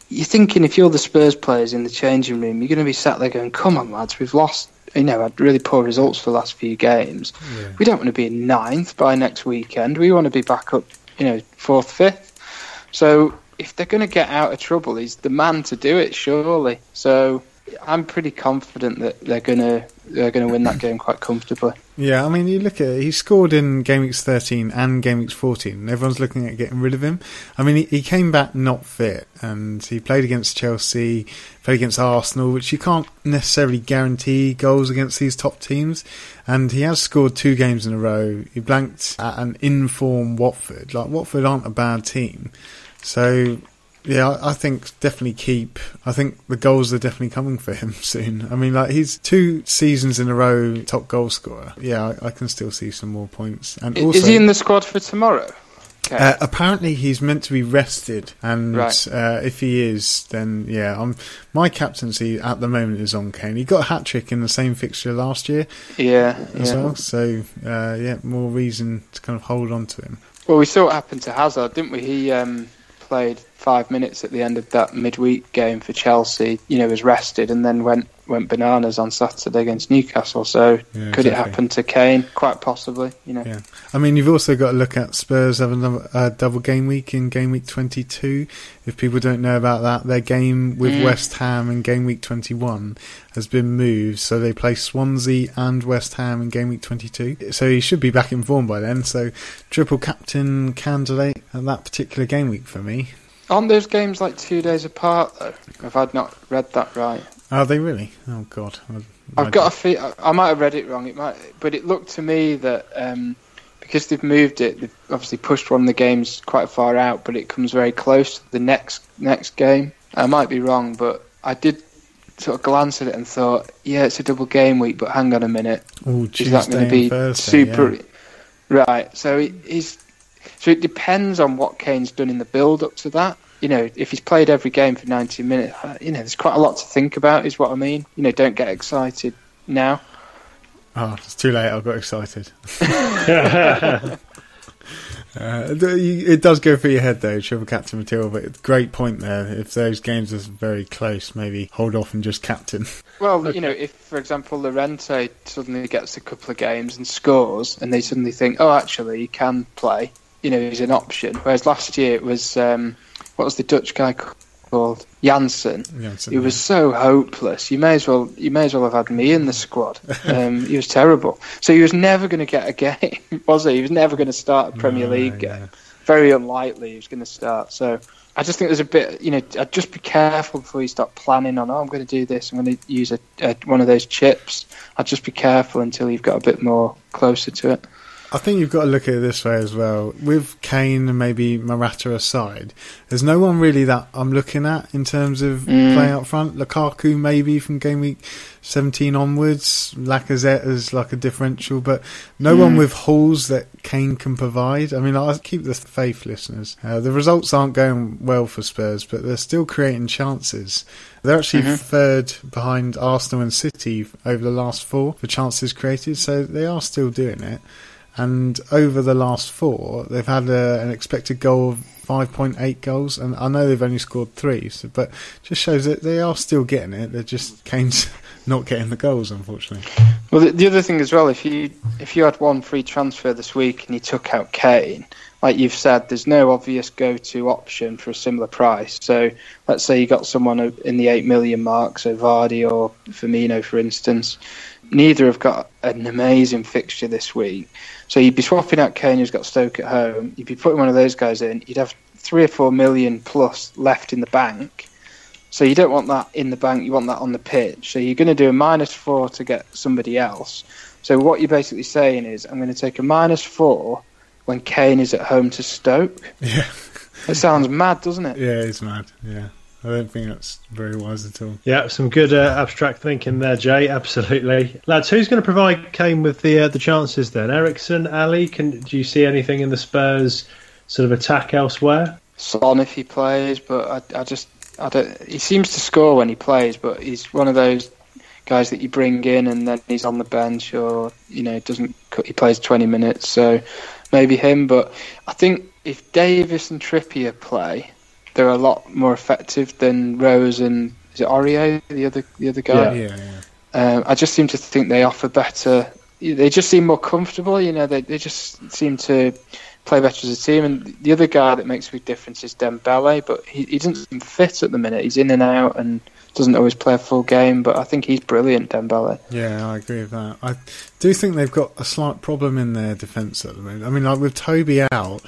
You're thinking if you're the Spurs players in the changing room, you're going to be sat there going, "Come on, lads, we've lost, you know, had really poor results for the last few games. Yeah. We don't want to be in ninth by next weekend. We want to be back up, you know, fourth, fifth. So if they're going to get out of trouble, he's the man to do it, surely. So I'm pretty confident that they're going to they're going to win that game quite comfortably. Yeah, I mean, you look at it, he scored in game weeks 13 and game weeks 14, and everyone's looking at getting rid of him. I mean, he, he came back not fit, and he played against Chelsea, played against Arsenal, which you can't necessarily guarantee goals against these top teams. And he has scored two games in a row. He blanked at an informed Watford. Like, Watford aren't a bad team. So yeah, I think definitely keep. I think the goals are definitely coming for him soon. I mean, like he's two seasons in a row top goal scorer. Yeah, I, I can still see some more points. And also, is he in the squad for tomorrow? Okay. Uh, apparently, he's meant to be rested, and right. uh, if he is, then yeah, I'm, my captaincy at the moment is on Kane. He got a hat trick in the same fixture last year, yeah, as yeah. well. So uh, yeah, more reason to kind of hold on to him. Well, we saw what happened to Hazard, didn't we? He um, played five minutes at the end of that midweek game for Chelsea, you know, was rested and then went went bananas on Saturday against Newcastle. So yeah, could exactly. it happen to Kane? Quite possibly, you know. Yeah, I mean, you've also got to look at Spurs having a double game week in game week twenty two. If people don't know about that, their game with mm. West Ham in game week twenty one has been moved, so they play Swansea and West Ham in game week twenty two. So he should be back in form by then. So triple captain candidate at that particular game week for me. Aren't those games like two days apart though? If I'd not read that right. Are they really? Oh God. I, have got a feel. I might have read it wrong. It might, but it looked to me that um, because they've moved it, they've obviously pushed one of the games quite far out, but it comes very close to the next next game. I might be wrong, but I did sort of glance at it and thought, yeah, it's a double game week, but hang on a minute, Ooh, is that going to be Thursday, super? Yeah. Right. So he's so it depends on what Kane's done in the build up to that. You know, if he's played every game for 90 minutes, uh, you know, there's quite a lot to think about, is what I mean. You know, don't get excited now. Oh, it's too late. I got excited. uh, it does go through your head though, triple captain material. But great point there. If those games are very close, maybe hold off and just captain. Well, you know, if for example Llorente suddenly gets a couple of games and scores, and they suddenly think, oh, actually, he can play, you know, he's an option. Whereas last year it was um, what was the Dutch guy called? Janssen. Janssen, he was so hopeless. You may as well you may as well have had me in the squad. Um, he was terrible. So he was never going to get a game, was he? He was never going to start a Premier No, League yeah. game. Very unlikely he was going to start. So I just think there's a bit, you know, I'd just be careful before you start planning on. Oh, I'm going to do this. I'm going to use a, a one of those chips. I'd just be careful until you've got a bit more closer to it. I think you've got to look at it this way as well. With Kane and maybe Morata aside, there's no one really that I'm looking at in terms of Mm. playing up front. Lukaku maybe from game week 17 onwards. Lacazette is like a differential, but no one Mm. with holes that Kane can provide. I mean, I keep the faith, listeners. Uh, the results aren't going well for Spurs, but they're still creating chances. They're actually Mhm. third behind Arsenal and City over the last four for chances created, so they are still doing it. And over the last four, they've had a, an expected goal of 5.8 goals, and I know they've only scored three, so, but just shows that they are still getting it. They're just Kane's not getting the goals, unfortunately. Well, the, the other thing as well, if you if you had one free transfer this week and you took out Kane, like you've said, there's no obvious go-to option for a similar price. So let's say you got someone in the eight million mark, so Vardy or Firmino, for instance. Neither have got an amazing fixture this week. So you'd be swapping out Kane, who's got Stoke at home. You'd be putting one of those guys in. You'd have three or four million plus left in the bank. So you don't want that in the bank. You want that on the pitch. So you're going to do a minus four to get somebody else. So what you're basically saying is, I'm going to take a minus four when Kane is at home to Stoke. Yeah, It sounds mad, doesn't it? yeah, it's mad. Yeah, I don't think that's very wise at all. Yeah, some good uh, abstract thinking there, Jay. Absolutely, lads. Who's going to provide Kane with the uh, the chances then? Eriksen, Alli. Can do you see anything in the Spurs sort of attack elsewhere? Son if he plays, but I, I just I don't. He seems to score when he plays, but he's one of those guys that you bring in and then he's on the bench, or you know doesn't. He plays 20 minutes, so maybe him. But I think if Davies and Trippier play, they're a lot more effective than Rose and is it Aurier, the other the other guy. Yeah, yeah. Um, I just seem to think they offer better. They just seem more comfortable. You know, they they just seem to play better as a team. And the other guy that makes a big difference is Dembele, but he, he doesn't seem fit at the minute. He's in and out and doesn't always play a full game. But I think he's brilliant, Dembele. Yeah, I agree with that. I do think they've got a slight problem in their defence at the moment. I mean, like with Toby out,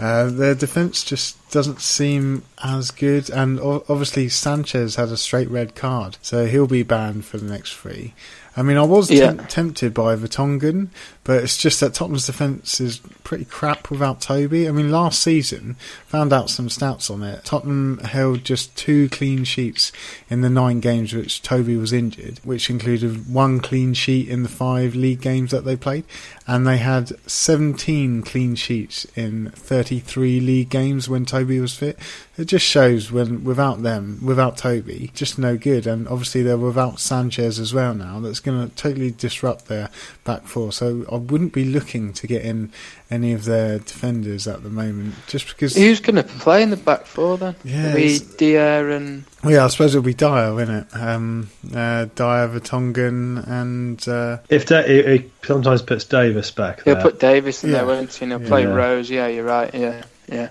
uh, their defence just doesn't seem as good. And o- obviously, Sanchez had a straight red card, so he'll be banned for the next three. I mean, I was Yeah. temp- tempted by Vertonghen, but it's just that Tottenham's defence is pretty crap without Toby. I mean, last season, found out some stats on it. Tottenham held just two clean sheets in the nine games which Toby was injured, which included one clean sheet in the five league games that they played, and they had 17 clean sheets in 33 league games when Toby was fit. It just shows when without them, without Toby, just no good. And obviously they're without Sanchez as well now. That's going to totally disrupt their back four. So wouldn't be looking to get in any of their defenders at the moment, just because. Who's going to play in the back four then? Yeah, be it's- Dier and Well, yeah, I suppose it'll be Dier, won't it? Um, uh, Dier, Vertonghen, and uh, If da- he, he sometimes puts Davies back he'll put Davies in Yeah. there, won't he? And he'll play Yeah. Rose. Yeah, you're right. Yeah, yeah.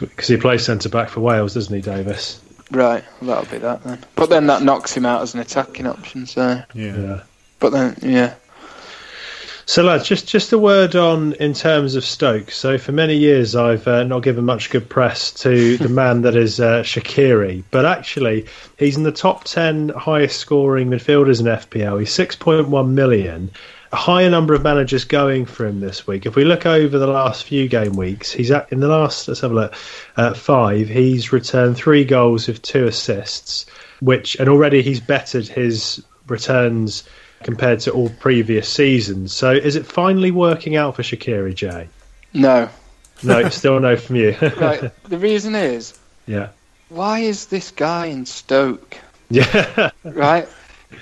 because he plays centre back for Wales, doesn't he, Davies? Right, well, that'll be that then. But then that knocks him out as an attacking option. So, yeah. Yeah. but then yeah, So, lads, just just a word on in terms of Stoke. So, for many years, I've uh, not given much good press to the man that is uh, Shaqiri, but actually, he's in the top ten highest scoring midfielders in FPL. He's six point one million. A higher number of managers going for him this week. If we look over the last few game weeks, he's at, in the last let's have a look uh, five. He's returned three goals with two assists, which and already he's bettered his returns compared to all previous seasons. So is it finally working out for Shaqiri, Jay? no. No, still no from you. Right. the reason is, yeah. why is this guy in Stoke? Yeah. Right.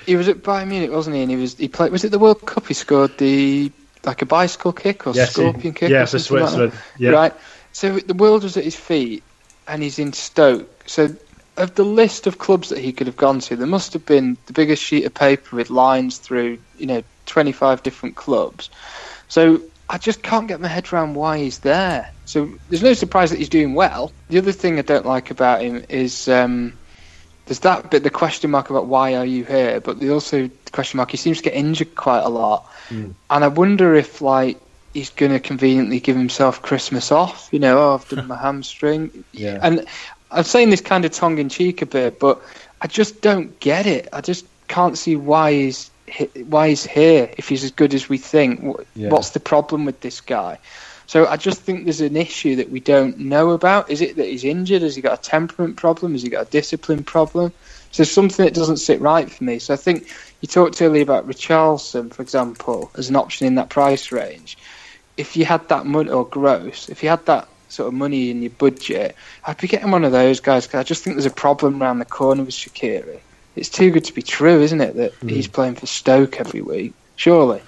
He was at Bayern Munich, wasn't he? And he was he played. Was it the World Cup? He scored the like a bicycle kick or yes, he- scorpion kick. yeah, or for something like. Switzerland. yeah. Right. So the world was at his feet, and he's in Stoke. So of the list of clubs that he could have gone to, there must have been the biggest sheet of paper with lines through, you know, 25 different clubs. So I just can't get my head around why he's there. So there's no surprise that he's doing well. The other thing I don't like about him is um, there's that bit, the question mark about why are you here, but the also the question mark he seems to get injured quite a lot, mm. and I wonder if like he's going to conveniently give himself Christmas off. You know, oh, I've done my hamstring. Yeah. And I'm saying this kind of tongue in cheek a bit, but I just don't get it. I just can't see why he's why he's here if he's as good as we think. Yeah. What's the problem with this guy? So I just think there's an issue that we don't know about. Is it that he's injured? Has he got a temperament problem? Has he got a discipline problem? So there's something that doesn't sit right for me. So I think you talked earlier about Richarlison, for example, as an option in that price range. If you had that money, or Gross, if you had that sort of money in your budget, I'd be getting one of those guys because I just think there's a problem around the corner with Shaqiri. It's too good to be true, isn't it, that mm. he's playing for Stoke every week? Surely.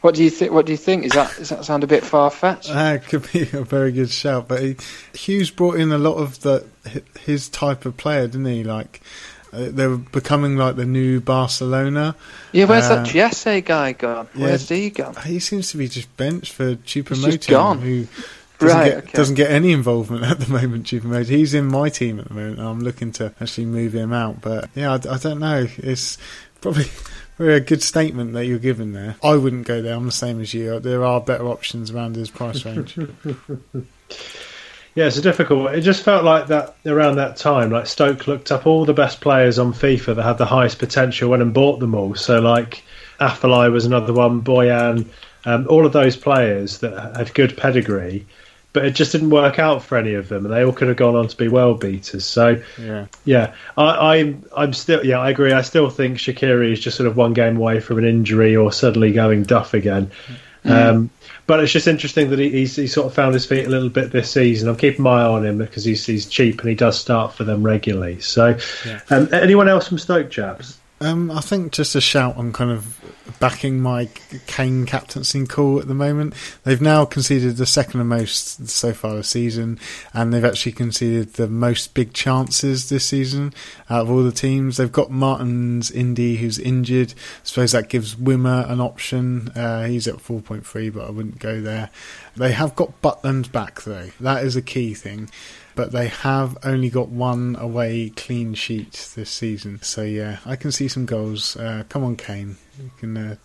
What do you think? What do you think? Is that does that sound a bit far fetched? Uh, could be a very good shout, but he, Hughes brought in a lot of the his type of player, didn't he? Like uh, they were becoming like the new Barcelona. Yeah, where's uh, that Jesse guy gone? Where's yeah, he gone? He seems to be just benched for Choupo-Moting, who doesn't, right, get, okay. doesn't get any involvement at the moment. Choupo-Moting, he's in my team at the moment. I'm looking to actually move him out, but yeah, I, I don't know. It's probably very a good statement that you're giving there. I wouldn't go there. I'm the same as you. There are better options around his price range. yeah, it's a difficult. It just felt like that around that time. Like Stoke looked up all the best players on FIFA that had the highest potential, went and bought them all. So like Afellay was another one, Bojan, um, all of those players that had good pedigree but it just didn't work out for any of them, and they all could have gone on to be well beaters. So, yeah, yeah, I, I'm, I'm still, yeah, I agree. I still think Shaqiri is just sort of one game away from an injury or suddenly going duff again. Mm. Um, but it's just interesting that he, he's, he sort of found his feet a little bit this season. I'm keeping my eye on him because he's, he's cheap and he does start for them regularly. So, yeah. um, anyone else from Stoke, chaps? Um, I think just a shout on kind of backing my Kane captaincy call at the moment. They've now conceded the second most so far this season, and they've actually conceded the most big chances this season out of all the teams. They've got Martins Indi, who's injured. I suppose that gives Wimmer an option. Uh, he's at 4.3, but I wouldn't go there. They have got Butland back, though. That is a key thing but they have only got one away clean sheet this season. So yeah, I can see some goals. Uh, come on, Kane, you can uh,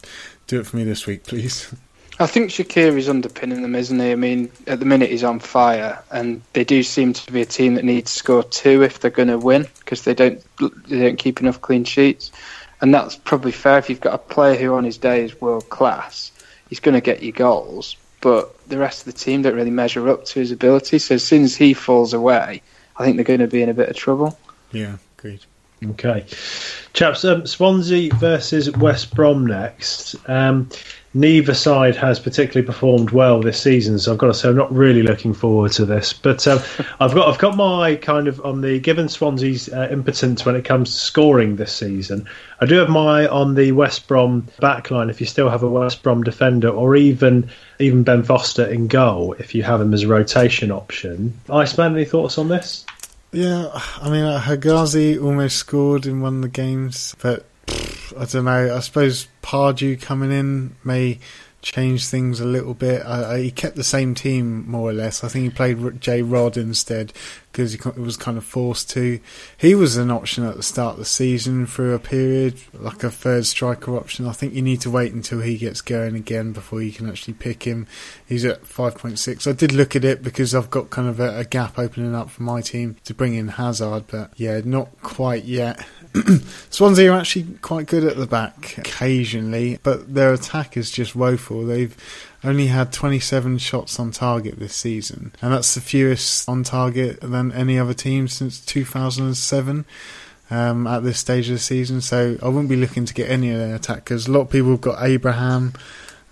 do it for me this week, please. I think Shaqiri's underpinning them, isn't he? I mean, at the minute he's on fire, and they do seem to be a team that needs to score two if they're going to win because they don't they don't keep enough clean sheets, and that's probably fair if you've got a player who on his day is world class. He's going to get you goals, but the rest of the team don't really measure up to his ability. So as soon as he falls away, I think they're going to be in a bit of trouble. Yeah, agreed. Okay, chaps. Um, Swansea versus West Brom next. Um, neither side has particularly performed well this season, so I've got to say I'm not really looking forward to this. But um, I've got I've got my kind of on the given Swansea's uh, impotence when it comes to scoring this season. I do have my on the West Brom backline. If you still have a West Brom defender, or even even Ben Foster in goal, if you have him as a rotation option. Iceman, any thoughts on this? Yeah, I mean, uh, Hegazi almost scored in one of the games, but I don't know. I suppose Pardew coming in may change things a little bit. Uh, he kept the same team more or less. I think he played J Rod instead because he was kind of forced to. He was an option at the start of the season for a period, like a third striker option. I think you need to wait until he gets going again before you can actually pick him. He's at 5.6. I did look at it because I've got kind of a, a gap opening up for my team to bring in Hazard, but yeah, not quite yet. Swansea are actually quite good at the back occasionally, but their attack is just woeful. They've only had 27 shots on target this season, and that's the fewest on target than any other team since 2007. Um, at this stage of the season, so I wouldn't be looking to get any of their attackers. A lot of people have got Abraham.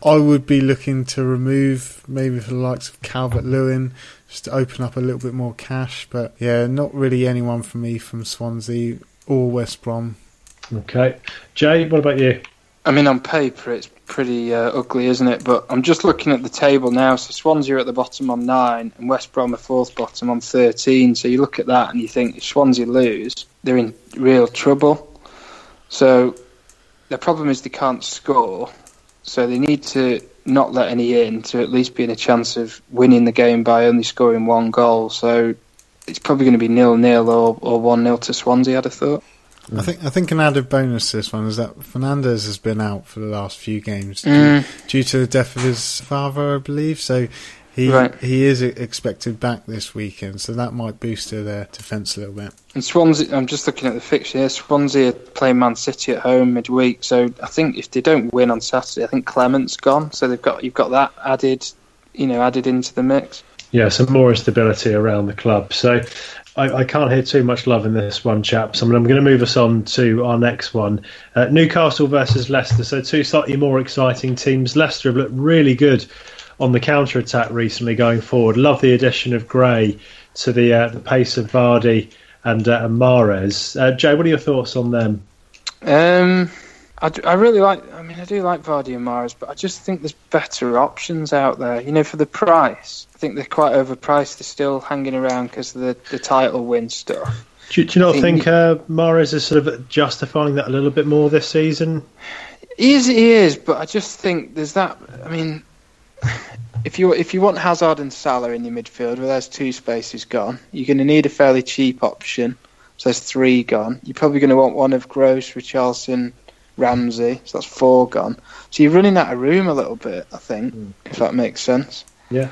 I would be looking to remove maybe for the likes of Calvert Lewin just to open up a little bit more cash. But yeah, not really anyone for me from Swansea or West Brom. Okay, Jay, what about you? I mean, on paper, it's pretty uh, ugly, isn't it? But I'm just looking at the table now. So Swansea are at the bottom on nine, and West Brom are fourth bottom on thirteen. So you look at that and you think if Swansea lose, they're in real trouble. So the problem is they can't score, so they need to not let any in to at least be in a chance of winning the game by only scoring one goal. So it's probably going to be nil nil or or one 0 to Swansea. I'd have thought. I think I think an added bonus to this one is that Fernandez has been out for the last few games mm. due, due, to the death of his father, I believe. So he right. he is expected back this weekend, so that might boost their defence a little bit. And Swansea, I'm just looking at the fixture here. Swansea are playing Man City at home midweek, so I think if they don't win on Saturday, I think Clement's gone. So they've got you've got that added, you know, added into the mix. Yeah, some more instability around the club. So I, I, can't hear too much love in this one, chaps. I mean, I'm going to move us on to our next one uh, Newcastle versus Leicester. So, two slightly more exciting teams. Leicester have looked really good on the counter attack recently going forward. Love the addition of Gray to the uh, the pace of Vardy and, uh, and Mahrez. Uh, Jay, what are your thoughts on them? Um, I, I really like. I mean, I do like Vardy and Mahrez, but I just think there's better options out there. You know, for the price, I think they're quite overpriced. They're still hanging around because of the the title win stuff. Do, do you not think, think uh, Mahrez is sort of justifying that a little bit more this season? He is, he is, but I just think there's that. I mean, if you if you want Hazard and Salah in your midfield, well, there's two spaces gone. You're going to need a fairly cheap option. So there's three gone. You're probably going to want one of Gross, Richarlison, Ramsey. So that's four gone. So you're running out of room a little bit, I think, mm. if that makes sense. Yeah.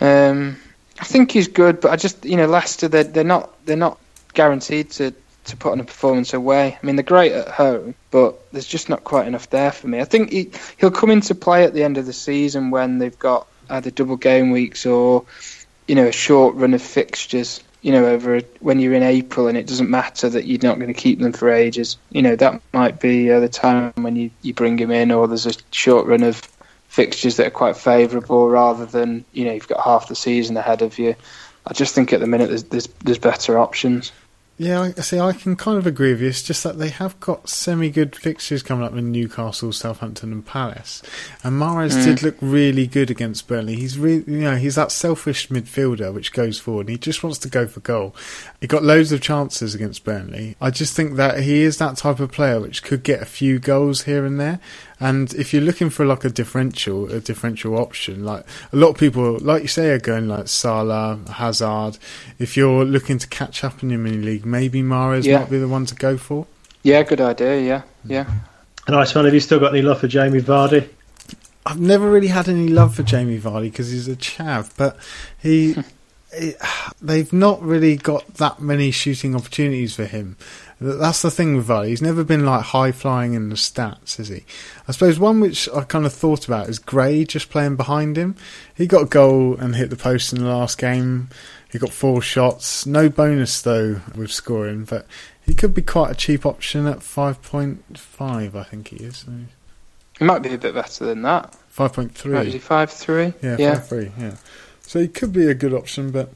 Um, I think he's good, but I just you know Leicester they're, they're not they're not guaranteed to to put on a performance away. I mean they're great at home, but there's just not quite enough there for me. I think he he'll come into play at the end of the season when they've got either double game weeks or you know a short run of fixtures you know, over when you're in April and it doesn't matter that you're not going to keep them for ages. You know, that might be uh, the time when you, you bring him in, or there's a short run of fixtures that are quite favourable rather than, you know, you've got half the season ahead of you. I just think at the minute there's, there's, there's better options. Yeah, I see. I can kind of agree with you. It's just that they have got semi-good fixtures coming up in Newcastle, Southampton, and Palace. And Mahrez mm. did look really good against Burnley. He's really, you know, he's that selfish midfielder which goes forward. And He just wants to go for goal. He got loads of chances against Burnley. I just think that he is that type of player which could get a few goals here and there. And if you're looking for like a differential, a differential option, like a lot of people, like you say, are going like Salah, Hazard. If you're looking to catch up in your mini league, maybe Mahrez yeah. might be the one to go for. Yeah, good idea. Yeah, mm. yeah. Nice one. Have you still got any love for Jamie Vardy? I've never really had any love for Jamie Vardy because he's a chav, but he, he, they've not really got that many shooting opportunities for him. That's the thing with Vardy. He's never been like high flying in the stats, is he? I suppose one which I kind of thought about is Gray just playing behind him. He got a goal and hit the post in the last game. He got four shots. No bonus though with scoring, but he could be quite a cheap option at five point five. I think he is. He might be a bit better than that. Five point three. Is he five three? Yeah, yeah, five three. Yeah. So he could be a good option, but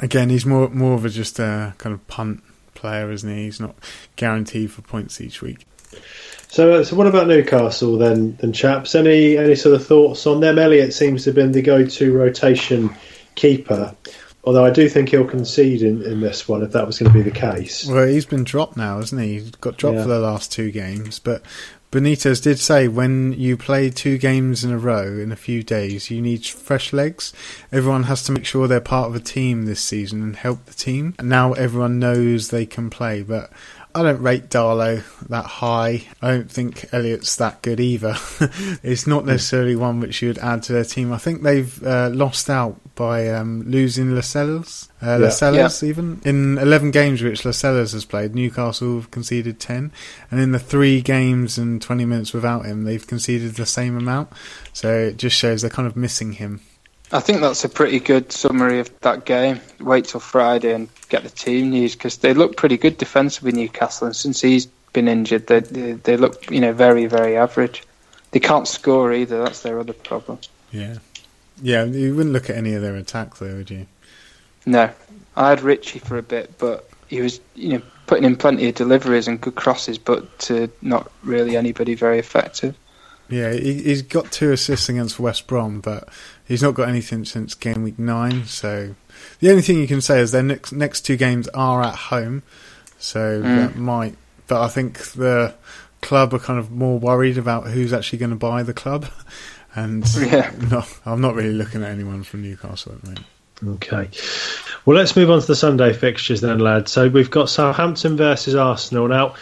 again, he's more more of a just a kind of punt player, isn't he? He's not guaranteed for points each week. So, uh, so what about Newcastle then, then chaps? Any any sort of thoughts on them? Elliot seems to have been the go-to rotation keeper. Although I do think he'll concede in, in this one if that was going to be the case. Well, he's been dropped now, hasn't he? He got dropped yeah. for the last two games, but Benitez did say when you play two games in a row in a few days, you need fresh legs. Everyone has to make sure they're part of a team this season and help the team. Now everyone knows they can play, but I don't rate Darlow that high. I don't think Elliot's that good either. it's not necessarily one which you would add to their team. I think they've uh, lost out by um, losing Lascelles. Uh, yeah. Lascelles, yeah. even in 11 games which Lascelles has played, Newcastle have conceded 10, and in the three games and 20 minutes without him, they've conceded the same amount. So it just shows they're kind of missing him. I think that's a pretty good summary of that game. Wait till Friday and get the team news because they look pretty good defensively, Newcastle, and since he's been injured, they, they, they look you know very very average. They can't score either. That's their other problem. Yeah, yeah. You wouldn't look at any of their attack though, would you? No, I had Ritchie for a bit, but he was you know putting in plenty of deliveries and good crosses, but to not really anybody very effective. Yeah, he, has got two assists against West Brom, but he's not got anything since game week nine. So the only thing you can say is their next next two games are at home, so mm. that might. But I think the club are kind of more worried about who's actually going to buy the club, and yeah. no, I'm not really looking at anyone from Newcastle at the moment. Okay. Well, let's move on to the Sunday fixtures then, lads. So we've got Southampton versus Arsenal. Now,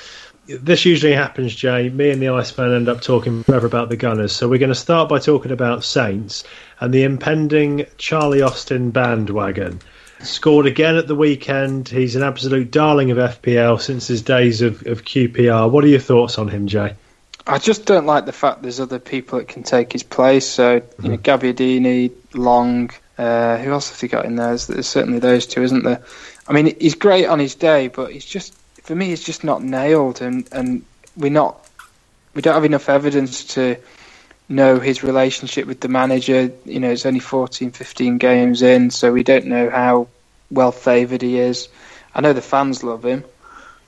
this usually happens, Jay. Me and the Iceman end up talking forever about the Gunners. So we're going to start by talking about Saints and the impending Charlie Austin bandwagon. Scored again at the weekend. He's an absolute darling of FPL since his days of, of QPR. What are your thoughts on him, Jay? I just don't like the fact there's other people that can take his place. So, you know, hmm. Gabbiadini, Long, uh, who else have he got in there? There's, there's, certainly those two, isn't there? I mean, he's great on his day, but he's just, for me, it's just not nailed, and, and we're not, we don't have enough evidence to know his relationship with the manager. You know, it's only 14, 15 games in, so we don't know how well favoured he is. I know the fans love him.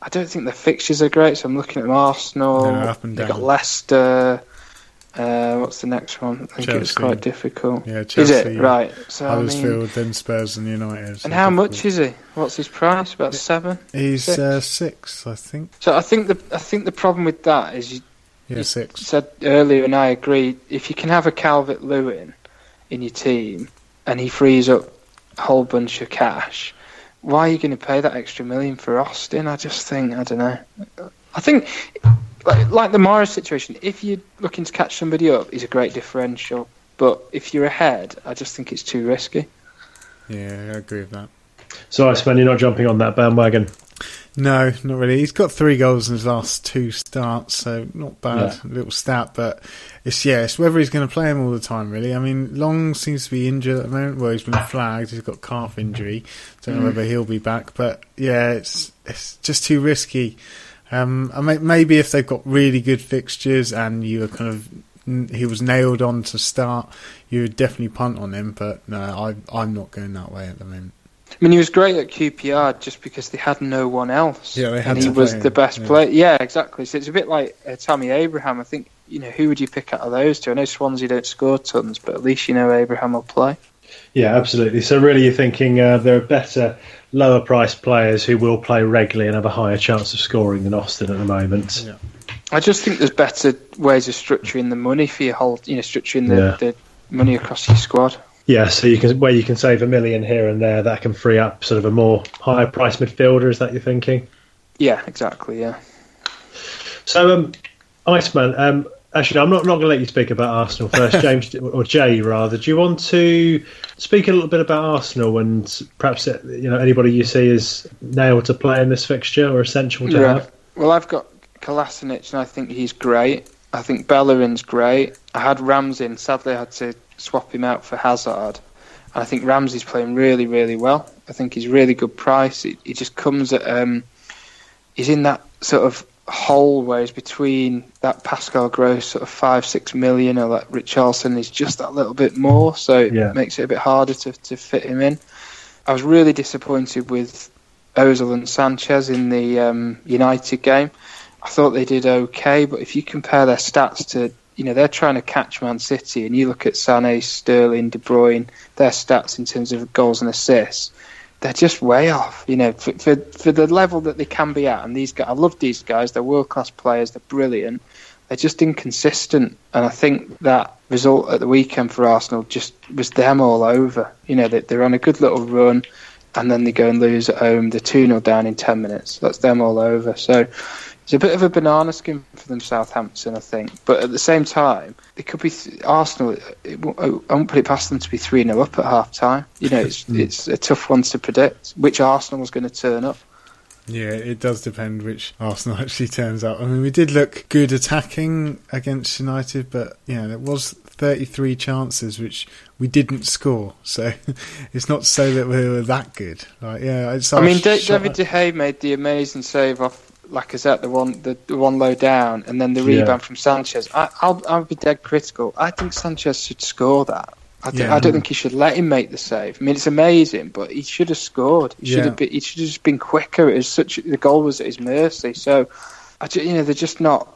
I don't think the fixtures are great, so I'm looking at. Arsenal, no, they've got Leicester. Uh, what's the next one? I think Chelsea. it's quite difficult. Yeah, Chelsea, is it right? So Huddersfield, I mean, then Spurs and United. And how difficult. much is he? What's his price? About seven. He's six? Uh, six, I think. So I think the I think the problem with that is you, yeah, you six. said earlier, and I agree. If you can have a Calvert Lewin in your team, and he frees up a whole bunch of cash, why are you going to pay that extra million for Austin? I just think I don't know. I think like, like the Morris situation. If you're looking to catch somebody up, he's a great differential. But if you're ahead, I just think it's too risky. Yeah, I agree with that. So, I spend you're not jumping on that bandwagon. No, not really. He's got three goals in his last two starts, so not bad. Yeah. Little stat, but it's yeah, it's whether he's going to play him all the time. Really, I mean, Long seems to be injured at the moment. Well, he's been flagged. He's got calf injury. Don't know mm. whether he'll be back, but yeah, it's it's just too risky. Um, maybe if they've got really good fixtures and you were kind of he was nailed on to start, you would definitely punt on him. But no, I I'm not going that way at the moment. I mean, he was great at QPR just because they had no one else. Yeah, they had and he was the best yeah. player. Yeah, exactly. So it's a bit like uh, Tammy Abraham. I think you know who would you pick out of those two? I know Swansea don't score tons, but at least you know Abraham will play. Yeah, absolutely. So really, you're thinking uh, there are better lower priced players who will play regularly and have a higher chance of scoring than Austin at the moment. Yeah. I just think there's better ways of structuring the money for your whole, you know, structuring the, yeah. the money across your squad. Yeah, so you can where you can save a million here and there, that can free up sort of a more higher price midfielder. Is that you're thinking? Yeah, exactly. Yeah. So, um, Iceman, um, actually, I'm not not going to let you speak about Arsenal first, James or Jay rather. Do you want to speak a little bit about Arsenal and perhaps uh, you know anybody you see is nailed to play in this fixture or essential to yeah. have? Well, I've got Kolasinac, and I think he's great. I think Bellerin's great. I had Ramsey, and sadly I had to swap him out for Hazard. And I think Ramsey's playing really, really well. I think he's really good price. He, he just comes at um, he's in that sort of hole where between that Pascal Gross sort of five, six million or that Richarlison is just that little bit more, so it yeah. makes it a bit harder to, to fit him in. I was really disappointed with Ozil and Sanchez in the um, United game. I thought they did okay, but if you compare their stats to you know, they're trying to catch Man City, and you look at Sané, Sterling, De Bruyne, their stats in terms of goals and assists, they're just way off. You know, for, for, for the level that they can be at, and these guys, I love these guys. They're world class players. They're brilliant. They're just inconsistent, and I think that result at the weekend for Arsenal just was them all over. You know, they, they're on a good little run, and then they go and lose at home. They're two 0 down in ten minutes. That's them all over. So it's a bit of a banana skin for them, Southampton, I think. But at the same time, it could be th- Arsenal. It I won't put it past them to be three 0 up at half time. You know, it's mm. it's a tough one to predict which Arsenal is going to turn up. Yeah, it does depend which Arsenal actually turns up. I mean, we did look good attacking against United, but yeah, it was 33 chances which we didn't score. So it's not to say that we were that good. Like, yeah, I mean, David De Gea made the amazing save off Lacazette, the one the, the one low down, and then the rebound yeah. from Sanchez. I, will I'll be dead critical. I think Sanchez should score that. I, th- yeah. I don't think he should let him make the save. I mean, it's amazing, but he should have scored. He should yeah. have been. He should have just been quicker. It was such the goal was at his mercy. So, I, you know, they're just not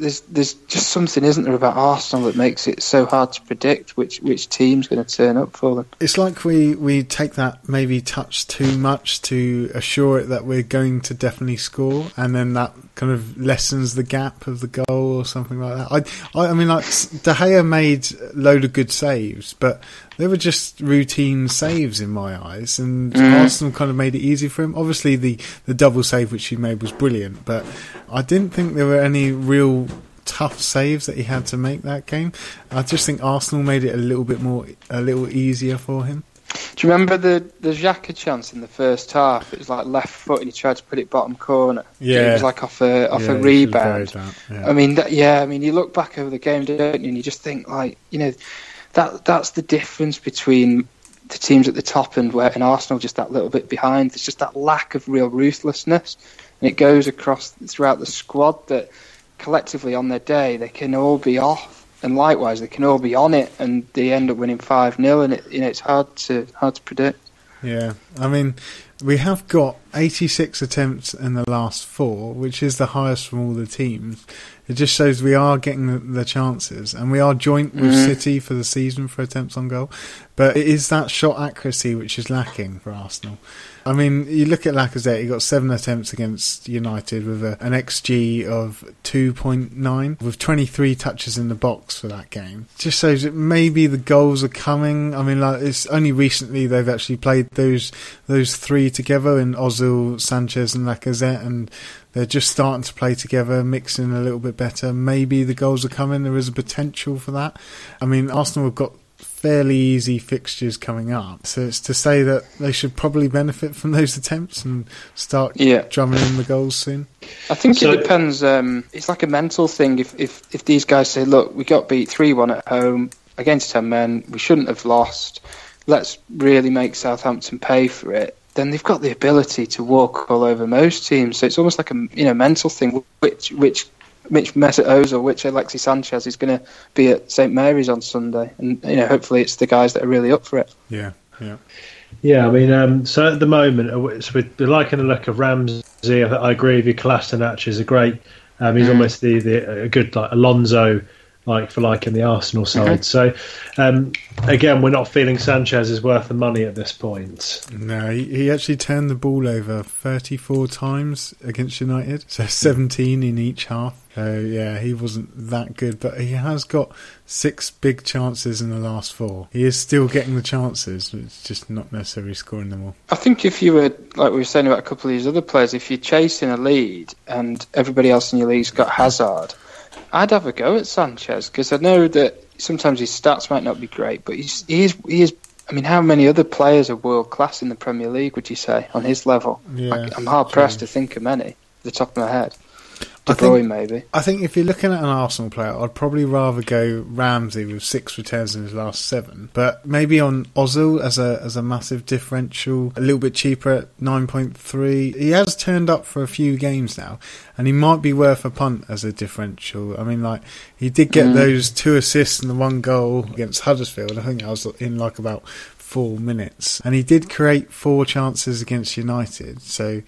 there's there's just something, isn't there, about Arsenal that makes it so hard to predict which which team's going to turn up for them. It's like we we take that maybe touch too much to assure it that we're going to definitely score, and then that kind of lessens the gap of the goal or something like that. I, I, I mean, like De Gea made a load of good saves, but they were just routine saves in my eyes, and mm. Arsenal kind of made it easy for him. Obviously, the the double save which he made was brilliant, but I didn't think there were any real tough saves that he had to make that game. I just think Arsenal made it a little bit more, a little easier for him. Do you remember the the Xhaka chance in the first half? It was like left foot, and he tried to put it bottom corner. Yeah, it was like off a off yeah, a rebound. Yeah. I mean, that, yeah, I mean, you look back over the game, don't you? And you just think like, you know, that that's the difference between the teams at the top and where and Arsenal just that little bit behind. There's just that lack of real ruthlessness, and it goes across throughout the squad that collectively on their day they can all be off and likewise they can all be on it, and they end up winning five 0 and it, you know it's hard to hard to predict. Yeah, I mean, we have got 86 attempts in the last four, which is the highest from all the teams. It just shows we are getting the, the chances, and we are joint with mm-hmm. City for the season for attempts on goal. But it is that shot accuracy which is lacking for Arsenal. I mean, you look at Lacazette, he got seven attempts against United with a, an XG of 2.9, with 23 touches in the box for that game. Just shows that maybe the goals are coming. I mean, like, it's only recently they've actually played those those three together in Ozil, Sanchez, and Lacazette, and they're just starting to play together, mixing a little bit better. Maybe the goals are coming. There is a potential for that. I mean, Arsenal have got fairly easy fixtures coming up. So it's to say that they should probably benefit from those attempts and start yeah. drumming in the goals soon. I think so, it depends. Um, it's like a mental thing. If, if if these guys say, "Look, we got beat three one at home against ten men, we shouldn't have lost. Let's really make Southampton pay for it." Then they've got the ability to walk all over most teams. So it's almost like a you know mental thing, which which which Mesut Ozil, which Alexi Sanchez is going to be at St Mary's on Sunday, and you know hopefully it's the guys that are really up for it. Yeah, yeah. Yeah, I mean, um, so at the moment, uh, so we're liking the look of Ramsey. I agree with you. Kolasinac is a great. Um, he's mm. almost the, the a good like Alonso like for like in the Arsenal side. So um, again, we're not feeling Sanchez is worth the money at this point. No, he, he, actually turned the ball over 34 times against United, so 17 in each half. So yeah, he wasn't that good, but he has got six big chances in the last four. He is still getting the chances, it's just not necessarily scoring them all. I think if you were like we were saying about a couple of these other players, if you're chasing a lead and everybody else in your league's got Hazard I'd have a go at Sanchez because I know that sometimes his stats might not be great, but he's he is he is. I mean, how many other players are world class in the Premier League? Would you say on his level? Yeah, I, am hard pressed to think of many. At The top of my head. De Bruyne, maybe. I think if you're looking at an Arsenal player, I'd probably rather go Ramsey with six returns in his last seven, but maybe on Ozil as a as a massive differential, a little bit cheaper at nine point three. He has turned up for a few games now, and he might be worth a punt as a differential. I mean, like he did get mm. those two assists and the one goal against Huddersfield. I think I was in like about four minutes, and he did create four chances against United. So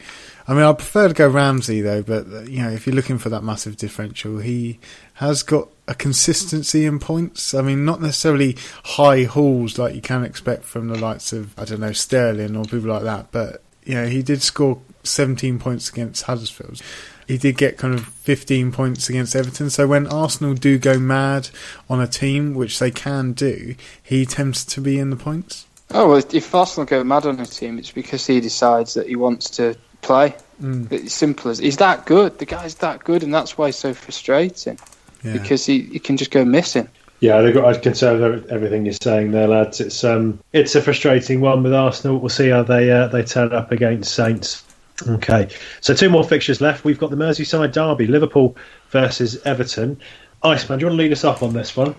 I mean, I prefer to go Ramsey though, but uh, you know, if you're looking for that massive differential, he has got a consistency in points. I mean, not necessarily high hauls like you can expect from the likes of I don't know Sterling or people like that, but you know, he did score 17 points against Huddersfield. He did get kind of 15 points against Everton. So when Arsenal do go mad on a team, which they can do, he tends to be in the points. Oh well, if Arsenal go mad on a team, it's because he decides that he wants to play. Mm. It's simple as he's that good. The guy's that good, and that's why it's so frustrating yeah. because he, he can just go missing. Yeah, I concur with everything you're saying there, lads. It's um, it's a frustrating one with Arsenal. We'll see how they uh, they turn up against Saints. Okay, so two more fixtures left. We've got the Merseyside derby, Liverpool versus Everton. Iceman, do you want to lead us off on this one?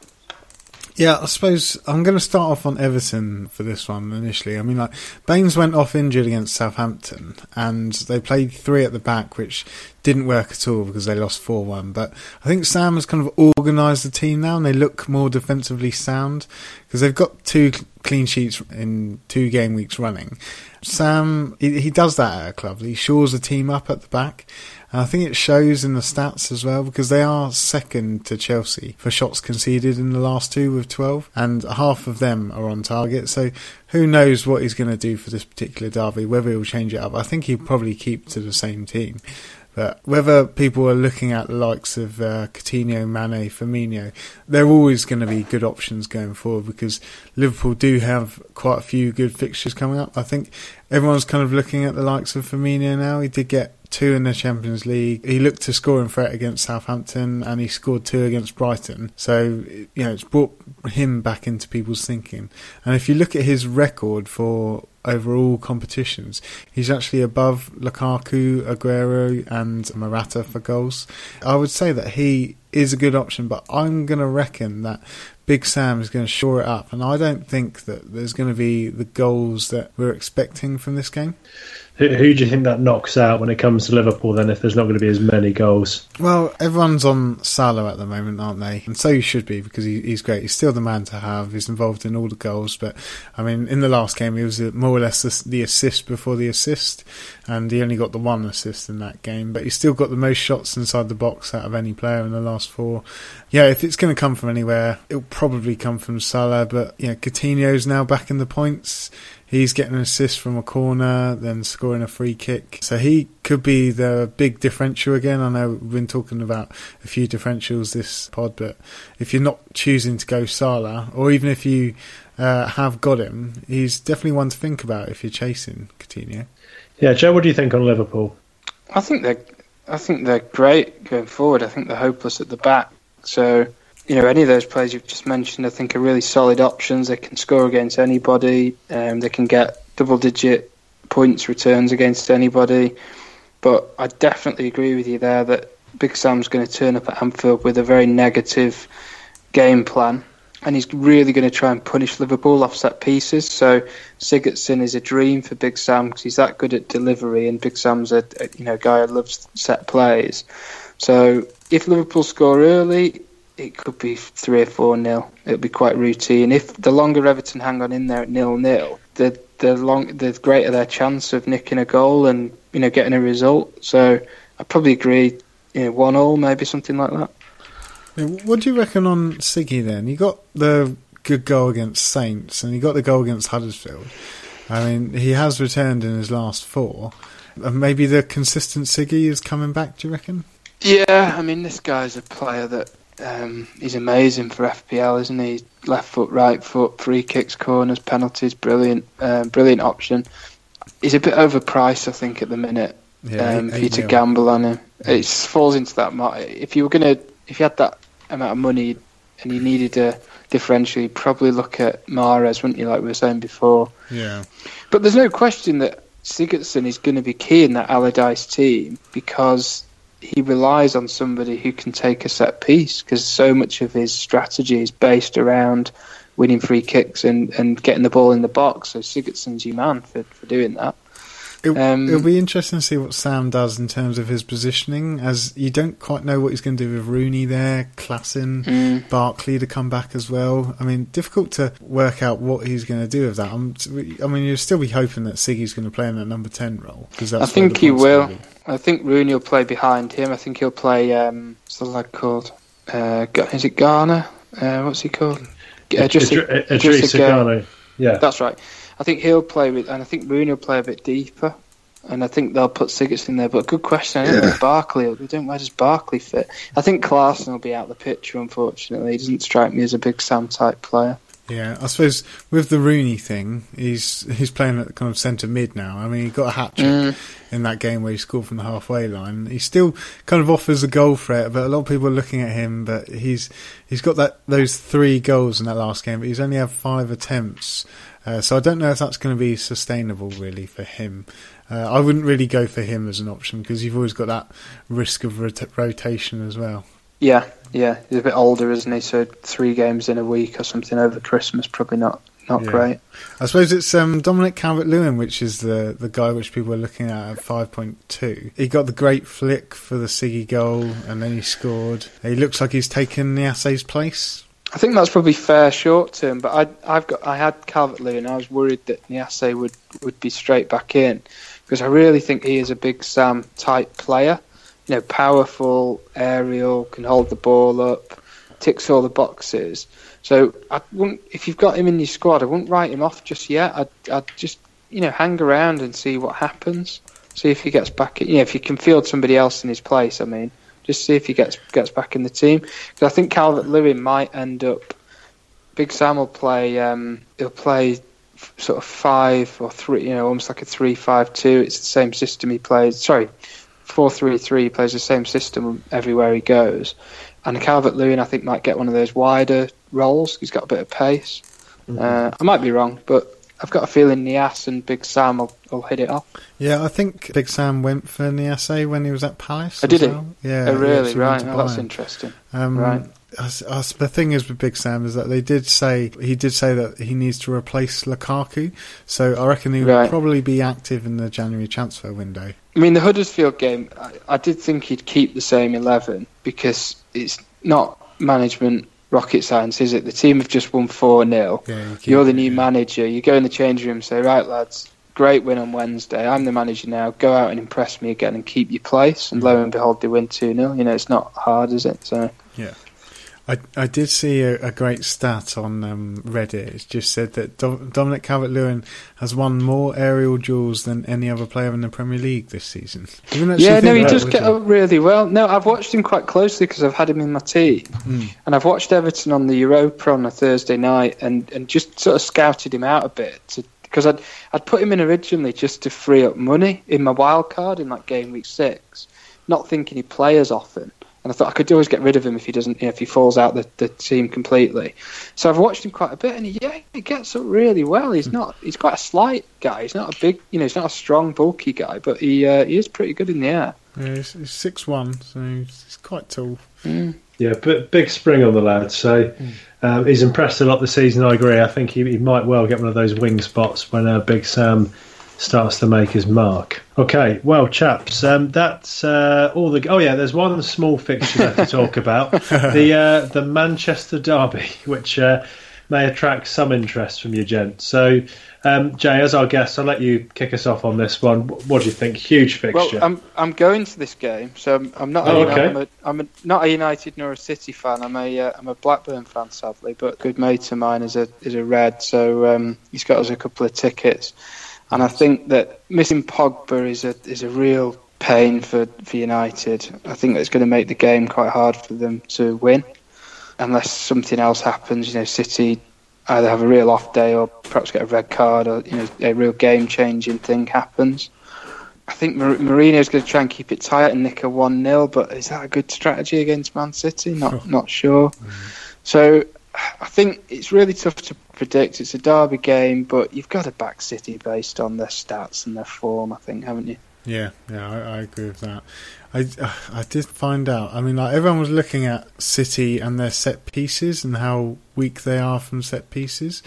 Yeah, I suppose I'm going to start off on Everton for this one initially. I mean, like Baines went off injured against Southampton, and they played three at the back, which didn't work at all because they lost four one. But I think Sam has kind of organised the team now, and they look more defensively sound because they've got two clean sheets in two game weeks running. Sam, he, he does that at a club. He shores the team up at the back, and I think it shows in the stats as well because they are second to Chelsea for shots conceded in the last two with 12, and half of them are on target. So who knows what he's going to do for this particular derby, whether he'll change it up. I think he'll probably keep to the same team. But whether people are looking at the likes of uh, Coutinho, Mane, Firmino, they're always going to be good options going forward because Liverpool do have quite a few good fixtures coming up. I think everyone's kind of looking at the likes of Firmino now. He did get two in the Champions League. He looked to score in threat against Southampton and he scored two against Brighton. So, you know, it's brought him back into people's thinking. And if you look at his record for overall competitions, he's actually above Lukaku, Aguero, and Morata for goals. I would say that he is a good option, but I'm going to reckon that Big Sam is going to shore it up, and I don't think that there's going to be the goals that we're expecting from this game. Who, who, do you think that knocks out when it comes to Liverpool then if there's not going to be as many goals? Well, everyone's on Salah at the moment, aren't they? And so you should be because he, he's great. He's still the man to have. He's involved in all the goals. But, I mean, in the last game, he was more or less the assist before the assist. And he only got the one assist in that game. But he's still got the most shots inside the box out of any player in the last four. Yeah, if it's going to come from anywhere, it'll probably come from Salah. But, yeah, Coutinho's now back in the points. He's getting an assist from a corner, then scoring a free kick. So he could be the big differential again. I know we've been talking about a few differentials this pod, but if you're not choosing to go Salah, or even if you uh, have got him, he's definitely one to think about if you're chasing Coutinho. Yeah, Joe, what do you think on Liverpool? I think they're, I think they're great going forward. I think they're hopeless at the back. So you know, any of those players you've just mentioned, I think, are really solid options. They can score against anybody. Um, they can get double-digit points returns against anybody. But I definitely agree with you there that Big Sam's going to turn up at Anfield with a very negative game plan, and he's really going to try and punish Liverpool off set pieces. So Sigurdsson is a dream for Big Sam because he's that good at delivery, and Big Sam's a, a you know guy who loves set plays. So if Liverpool score early, it could be three or four nil. It'll be quite routine. If the longer Everton hang on in there at nil nil, the the long the greater their chance of nicking a goal and you know getting a result. So I probably agree, you know, one all maybe something like that. What do you reckon on Siggy then? You got the good goal against Saints and you got the goal against Huddersfield. I mean, he has returned in his last four. And maybe the consistent Siggy is coming back. Do you reckon? Yeah, I mean, this guy's a player that um, he's amazing for FPL, isn't he? Left foot, right foot, free kicks, corners, penalties, brilliant, um, brilliant option. He's a bit overpriced, I think, at the minute. Yeah, um, for you to gamble on him, it falls into that. If you were gonna, if you had that amount of money and you needed a differential, you'd probably look at Mahrez, wouldn't you? Like we were saying before. Yeah. But there's no question that Sigurdsson is going to be key in that Allardyce team because he relies on somebody who can take a set piece because so much of his strategy is based around winning free kicks and, and getting the ball in the box. So Sigurdsson's your man for, for doing that. It, um, it'll be interesting to see what Sam does in terms of his positioning, as you don't quite know what he's going to do with Rooney there, Klaassen, mm. Barkley to come back as well. I mean, difficult to work out what he's going to do with that. I'm, i mean, you'll still be hoping that Siggy's going to play in that number ten role because I think he will. I think Rooney will play behind him. I think he'll play. Um, what's the lad called? Uh, is it Gana? Uh, what's he called? Uh, just Idrissa Yeah, that's right. I think he'll play with, and I think Rooney will play a bit deeper. And I think they'll put Sigurdsson in there. But a good question. I don't yeah. Barkley. We don't. Where does Barkley fit? I think Klaassen will be out of the picture. Unfortunately, he doesn't strike me as a big Sam type player. Yeah, I suppose with the Rooney thing, he's he's playing at kind of centre mid now. I mean, he got a hat trick mm. in that game where he scored from the halfway line. He still kind of offers a goal threat, but a lot of people are looking at him. But he's he's got that those three goals in that last game, but he's only had five attempts. Uh, so I don't know if that's going to be sustainable really for him. Uh, I wouldn't really go for him as an option because you've always got that risk of rot- rotation as well. Yeah, yeah, he's a bit older, isn't he? So three games in a week or something over Christmas, probably not not yeah. great. I suppose it's um, Dominic Calvert Lewin, which is the, the guy which people are looking at at 5.2. He got the great flick for the Siggy goal and then he scored. He looks like he's taken Niasse's place. I think that's probably fair short term, but I, have got I had Calvert Lewin. I was worried that Niasse would, would be straight back in because I really think he is a big Sam type player you know, powerful, aerial, can hold the ball up, ticks all the boxes. So I wouldn't, if you've got him in your squad, I wouldn't write him off just yet. I'd, I'd just, you know, hang around and see what happens. See if he gets back. You know, if you can field somebody else in his place. I mean, just see if he gets gets back in the team. Because I think Calvert Lewin might end up. Big Sam will play. Um, he'll play sort of five or three. You know, almost like a three-five-two. It's the same system he plays. Sorry, four-three-three. He plays the same system everywhere he goes. And Calvert Lewin, I think, might get one of those wider roles. He's got a bit of pace. Mm-hmm. Uh, I might be wrong, but I've got a feeling Niasse and Big Sam will, will hit it off. Yeah, I think Big Sam went for Niasse when he was at Palace. I oh, did well. it? Yeah. Oh, really? Right. Oh, that's interesting. Um, right. the thing is with Big Sam is that they did say he did say that he needs to replace Lukaku, so I reckon he will right. probably be active in the January transfer window. I mean, the Huddersfield game, I, I did think he'd keep the same eleven because it's not management rocket science, is it? The team have just won 4 0. Yeah, you are the new yeah. manager. You go in the change room and say, right, lads, great win on Wednesday. I'm the manager now. Go out and impress me again and keep your place. And mm. lo and behold, they win 2 0. You know, it's not hard, is it? So. Yeah. I, I did see a, a great stat on um, Reddit. It just said that Dominic Calvert Lewin has won more aerial duels than any other player in the Premier League this season. Yeah, no, he does get up really well. No, I've watched him quite closely because I've had him in my team. Mm. And I've watched Everton on the Europa on a Thursday night and, and just sort of scouted him out a bit because I'd, I'd put him in originally just to free up money in my wild card in like game week six, not thinking he'd play as often and I thought I could always get rid of him if he doesn't, you know, if he falls out the, the team completely. So I've watched him quite a bit, and he, yeah, he gets up really well. He's not, he's quite a slight guy. He's not a big, you know, he's not a strong, bulky guy, but he uh, he is pretty good in the air. Yeah, he's, he's six one, so he's, he's quite tall. Mm. Yeah, but big spring on the lad. So mm. um, he's impressed a lot this season. I agree. I think he, he might well get one of those wing spots when uh, Big Sam starts to make his mark. Okay, well, chaps, um, that's uh, all the. Oh yeah, there's one small fixture left to talk about the uh, the Manchester Derby, which uh, may attract some interest from you, gents. So, um, Jay, as our guest, I'll let you kick us off on this one. What do you think? Huge fixture. Well, I'm I'm going to this game, so I'm, I'm not. Oh, a, okay. I'm, a, I'm a, not a United nor a City fan. I'm a am uh, a Blackburn fan, sadly. But a good mate of mine is a is a Red, so um, he's got us a couple of tickets. And I think that missing Pogba is a is a real pain for, for United. I think it's going to make the game quite hard for them to win, unless something else happens. You know, City either have a real off day or perhaps get a red card, or you know, a real game changing thing happens. I think Mourinho is going to try and keep it tight and nick a one 0 but is that a good strategy against Man City? Not not sure. Mm-hmm. So I think it's really tough to predict. It's a derby game, but you've got to back City based on their stats and their form. I think, haven't you? Yeah, yeah, I, I agree with that. I I did find out. I mean, like everyone was looking at City and their set pieces and how weak they are from set pieces.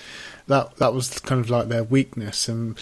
That that was kind of like their weakness, and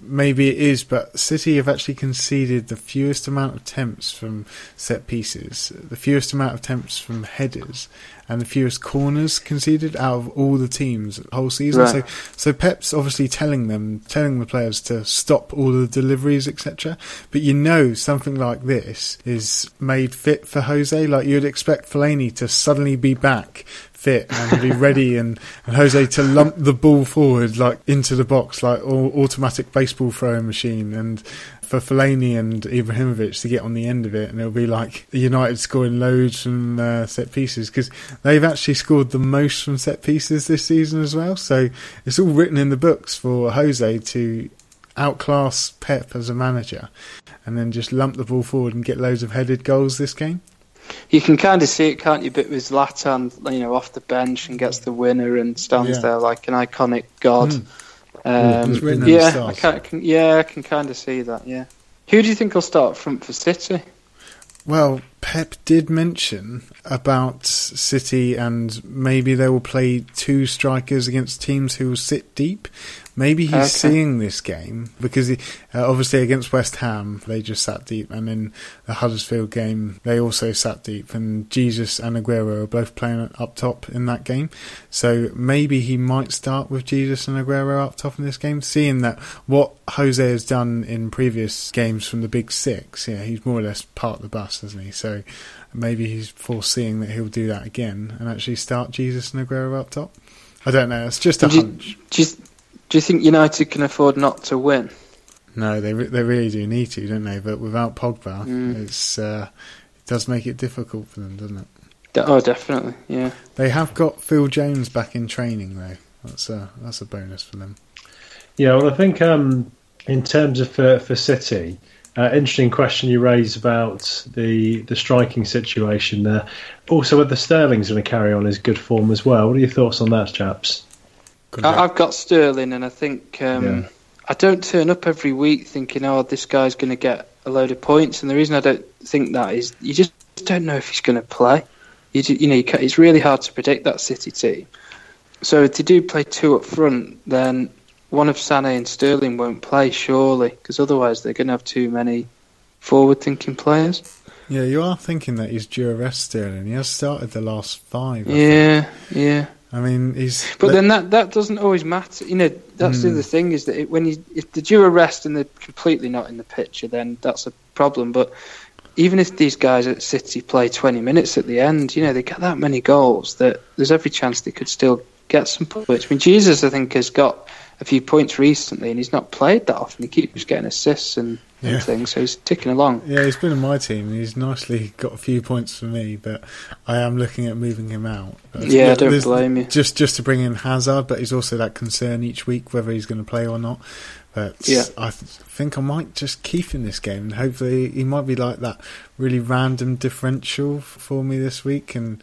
maybe it is, but City have actually conceded the fewest amount of attempts from set pieces, the fewest amount of attempts from headers, and the fewest corners conceded out of all the teams the whole season. Right. So, so Pep's obviously telling them, telling the players to stop all the deliveries, etc. But you know, something like this is made fit for Jose. Like you'd expect Fellaini to suddenly be back fit and be ready and, and Jose to lump the ball forward like into the box like all automatic baseball throwing machine and for Fellaini and Ibrahimovic to get on the end of it, and it'll be like United scoring loads from uh, set pieces because they've actually scored the most from set pieces this season as well. So it's all written in the books for Jose to outclass Pep as a manager, and then just lump the ball forward and get loads of headed goals this game. You can kind of see it, can't you? Bit with Zlatan, you know, off the bench and gets the winner and stands yeah. there like an iconic god. Mm. Um, yeah, I can, can, yeah, I can kind of see that. Yeah, who do you think will start front for City? Well, Pep did mention about City and maybe they will play two strikers against teams who will sit deep. Maybe he's okay. seeing this game because he, uh, obviously against West Ham they just sat deep, and in the Huddersfield game they also sat deep, and Jesus and Aguero are both playing up top in that game. So maybe he might start with Jesus and Aguero up top in this game, seeing that what Jose has done in previous games from the Big Six. Yeah, he's more or less part of the bus, hasn't he? So maybe he's foreseeing that he'll do that again and actually start Jesus and Aguero up top. I don't know. It's just a do hunch. You, do, you, do you think United can afford not to win? No, they they really do need to, don't they? But without Pogba, mm. it's uh, it does make it difficult for them, doesn't it? Oh, definitely, yeah. They have got Phil Jones back in training though. That's a that's a bonus for them. Yeah, well, I think um, in terms of for, for City, uh, interesting question you raise about the the striking situation there. Also, whether Sterling's going to carry on his good form as well. What are your thoughts on that, chaps? I've got Sterling, and I think um, yeah. I don't turn up every week thinking, "Oh, this guy's going to get a load of points." And the reason I don't think that is you just don't know if he's going to play. You, you know, you it's really hard to predict that City team. So if they do play two up front, then one of Sané and Sterling won't play, surely, because otherwise they're going to have too many forward-thinking players. Yeah, you are thinking that he's due a rest, Sterling. He has started the last five. I yeah, think. yeah. I mean, he's. But then that that doesn't always matter. You know, that's mm. the hmm. other thing is that it, when you if they're due a rest and they're completely not in the picture, then that's a problem. But even if these guys at City play 20 minutes at the end, you know, they get that many goals that there's every chance they could still get some points. I mean, Jesus, I think, has got a few points recently, and he's not played that often. He keeps mm. getting assists and, yeah. things, so he's ticking along. Yeah, he's been in my team. He's nicely got a few points for me, but I am looking at moving him out. But yeah, I don't blame you. Just just to bring in Hazard, but he's also that concern each week whether he's going to play or not. But yeah. I th- think I might just keep in this game, and hopefully he might be like that really random differential for me this week, and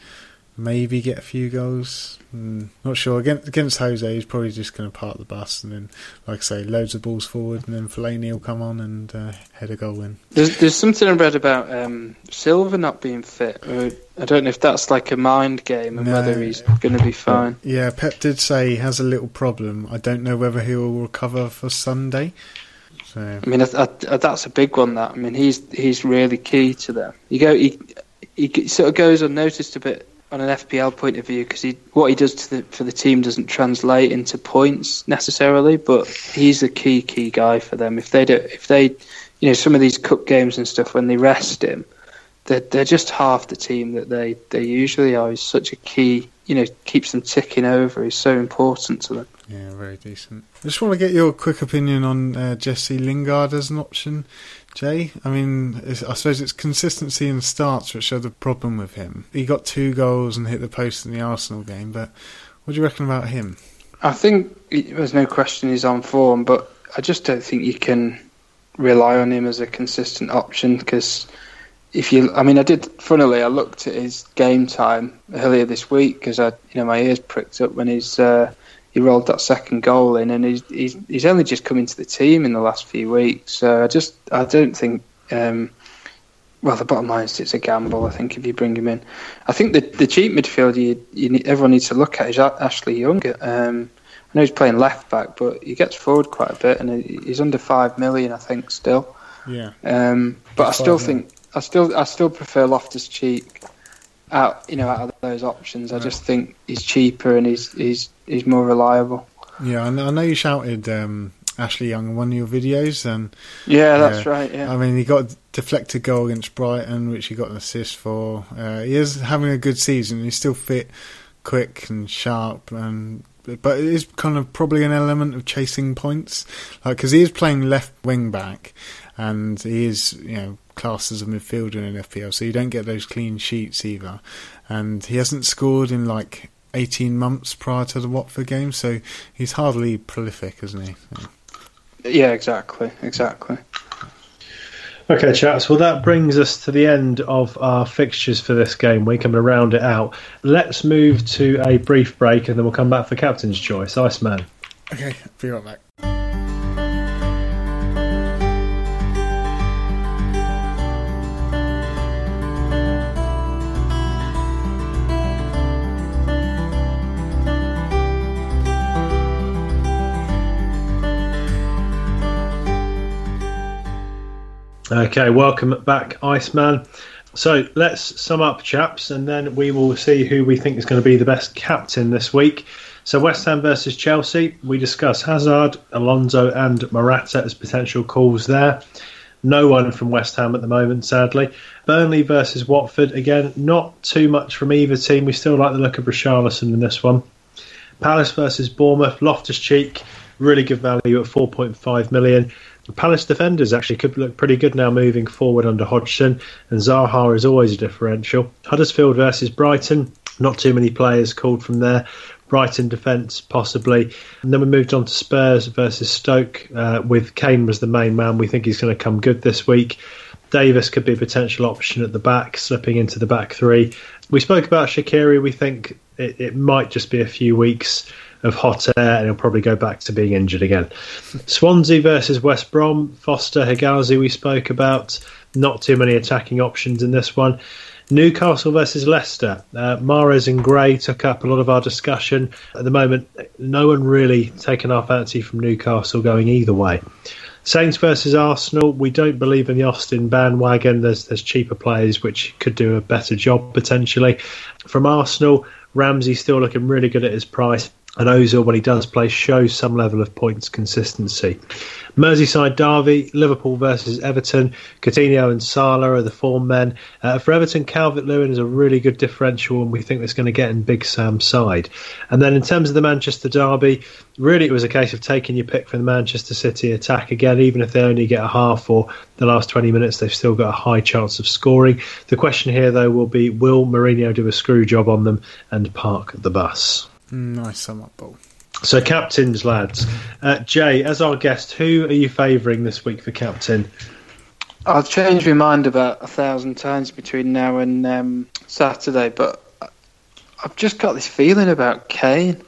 maybe get a few goals. Mm, not sure. Against, against Jose, he's probably just going to park the bus and then, like I say, loads of balls forward, and then Fellaini will come on and uh, head a goal in. There's, there's something I read about um, Silva not being fit. I don't know if that's like a mind game and no, whether he's going to be fine. Yeah, Pep did say he has a little problem. I don't know whether he will recover for Sunday. So. I mean, I, I, that's a big one. That I mean, he's he's really key to them. You go, he, he sort of goes unnoticed a bit on an FPL point of view because he what he does the, for the team doesn't translate into points necessarily, but he's a key key guy for them. If they do, if they, you know, some of these cup games and stuff when they rest him, they're they're just half the team that they they usually are. He's such a key, you know, keeps them ticking over. is so important to them. Yeah, very decent. I just want to get your quick opinion on uh, Jesse Lingard as an option. Jay, I mean, I suppose it's consistency in starts which are the problem with him. He got two goals and hit the post in the Arsenal game, but what do you reckon about him? I think there's no question he's on form, but I just don't think you can rely on him as a consistent option because if you, I mean, I did. Funnily, I looked at his game time earlier this week because I, you know, my ears pricked up when he's uh, he rolled that second goal in, and he's he's, he's only just come into the team in the last few weeks. So I just I don't think. Um, well, the bottom line is it's a gamble. I think if you bring him in, I think the the cheap midfielder you, you need, everyone needs to look at is Ashley Young. Um, I know he's playing left back, but he gets forward quite a bit, and he's under five million, I think, still. Yeah. Um, but I still think I still I still prefer Loftus Cheek out you know out of those options. Right. I just think he's cheaper and he's he's he's more reliable. Yeah, I know you shouted um, Ashley Young in one of your videos, and yeah, that's right. Yeah, I mean he got a deflected goal against Brighton, which he got an assist for. Uh, he is having a good season. He's still fit, quick, and sharp, and but it is kind of probably an element of chasing points, like because he is playing left wing back, and he is you know classed as a midfielder in FPL, so you don't get those clean sheets either. And he hasn't scored in like 18 months prior to the Watford game, so he's hardly prolific, isn't he? Yeah, exactly, exactly. Okay, chaps. Well, that brings us to the end of our fixtures for this game week. I'm going to round it out. Let's move to a brief break, and then we'll come back for captain's choice. Iceman. Okay, be right back. Okay, welcome back, Iceman. So let's sum up, chaps, and then we will see who we think is going to be the best captain this week. So West Ham versus Chelsea, we discuss Hazard, Alonso, and Morata as potential calls there. No one from West Ham at the moment, sadly. Burnley versus Watford, again, not too much from either team. We still like the look of Richarlison in this one. Palace versus Bournemouth, Loftus Cheek, really good value at 4.5 million. The Palace defenders actually could look pretty good now moving forward under Hodgson, and Zaha is always a differential. Huddersfield versus Brighton, not too many players called from there. Brighton defence, possibly. And then we moved on to Spurs versus Stoke, uh, with Kane as the main man. We think he's going to come good this week. Davies could be a potential option at the back, slipping into the back three. We spoke about Shaqiri. We think it, it might just be a few weeks of hot air and he'll probably go back to being injured again. Swansea versus West Brom, Foster, Hegazi, we spoke about. Not too many attacking options in this one. Newcastle versus Leicester. Uh, Mahrez and Gray took up a lot of our discussion. At the moment, no one really taken our fancy from Newcastle going either way. Saints versus Arsenal. We don't believe in the Austin bandwagon. There's there's cheaper players which could do a better job potentially. From Arsenal, Ramsey still looking really good at his price and Ozil, when he does play, shows some level of points consistency. Merseyside derby, Liverpool versus Everton. Coutinho and Salah are the form men. Uh, for Everton, Calvert Lewin is a really good differential, and we think that's going to get in Big Sam's side. And then in terms of the Manchester derby, really it was a case of taking your pick from the Manchester City attack again. Even if they only get a half or the last 20 minutes, they've still got a high chance of scoring. The question here, though, will be will Mourinho do a screw job on them and park the bus? Nice sum up, Paul. So, captains, lads. Uh, Jay, as our guest, who are you favouring this week for captain? I'll change my mind about a thousand times between now and um, Saturday, but I've just got this feeling about Kane.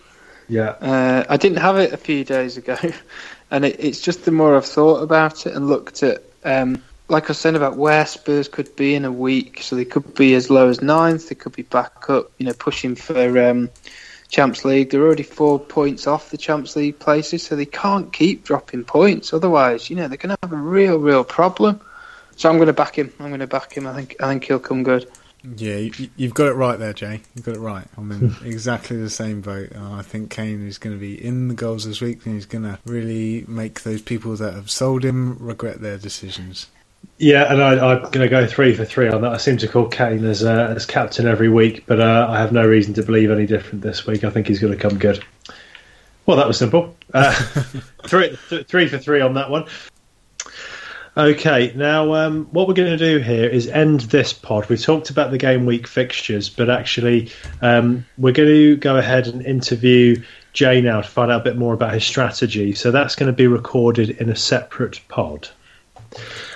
Yeah. Uh, I didn't have it a few days ago, and it, it's just the more I've thought about it and looked at, um, like I was saying about where Spurs could be in a week. So they could be as low as ninth, they could be back up, you know, pushing for. Um, Champs League. They're already four points off the Champs League places, so they can't keep dropping points. Otherwise, you know, they're going to have a real, real problem. So I'm going to back him. I'm going to back him. I think I think he'll come good. Yeah, you, have got it right there, Jay. You've got it right. I'm in exactly the same boat. Uh, I think Kane is going to be in the goals this week, and he's going to really make those people that have sold him regret their decisions. Yeah, and I, am going to go three for three on that. I seem to call Kane as uh, as captain every week, but uh, I have no reason to believe any different this week. I think he's going to come good. Well, that was simple. Uh, three, th- three for three on that one. Okay, now um, what we're going to do here is end this pod. We talked about the game week fixtures, but actually, um, we're going to go ahead and interview Jay now to find out a bit more about his strategy. So that's going to be recorded in a separate pod.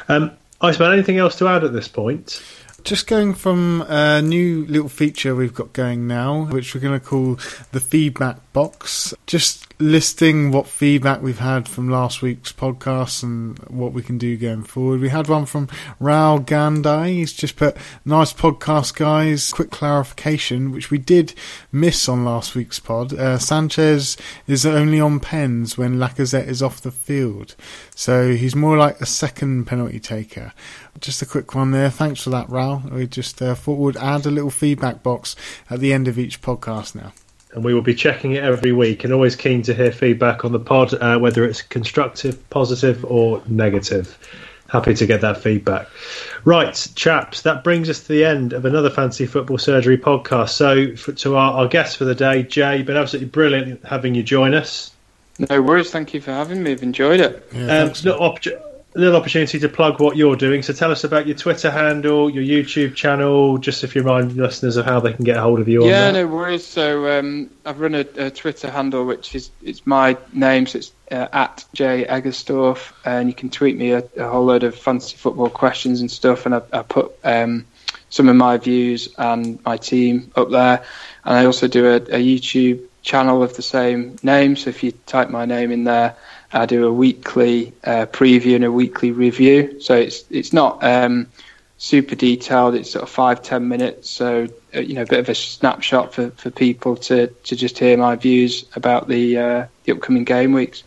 Um, Iceman, anything else to add at this point? Just going from a new little feature we've got going now, which we're going to call the feedback box. Just listing what feedback we've had from last week's podcast and what we can do going forward. We had one from Raul Gandai. He's just put, nice podcast, guys. Quick clarification, which we did miss on last week's pod. Uh, Sanchez is only on pens when Lacazette is off the field. So he's more like a second penalty taker. Just a quick one there. Thanks for that, Raul. We just uh, thought we'd add a little feedback box at the end of each podcast now and we will be checking it every week and always keen to hear feedback on the pod, uh, whether it's constructive, positive, or negative. Happy to get that feedback. Right, chaps, that brings us to the end of another Fantasy Football Surgery podcast. So, for, to our, our guest for the day, Jay, been absolutely brilliant having you join us. No worries, thank you for having me. I've enjoyed it. Yeah, um, a little opportunity to plug what you're doing. So tell us about your Twitter handle, your YouTube channel, just if you remind listeners of how they can get a hold of you. Yeah, no worries. So um, I've run a, a, Twitter handle which is it's my name, so it's uh, at J Egerstorff, and you can tweet me a, a, whole load of fantasy football questions and stuff, and I, I put um, some of my views and my team up there, and I also do a, a YouTube channel of the same name. So if you type my name in there I do a weekly uh, preview and a weekly review. So it's it's not um, super detailed. It's sort of five ten minutes. So uh, you know, a bit of a snapshot for, for people to, to just hear my views about the uh, the upcoming game weeks.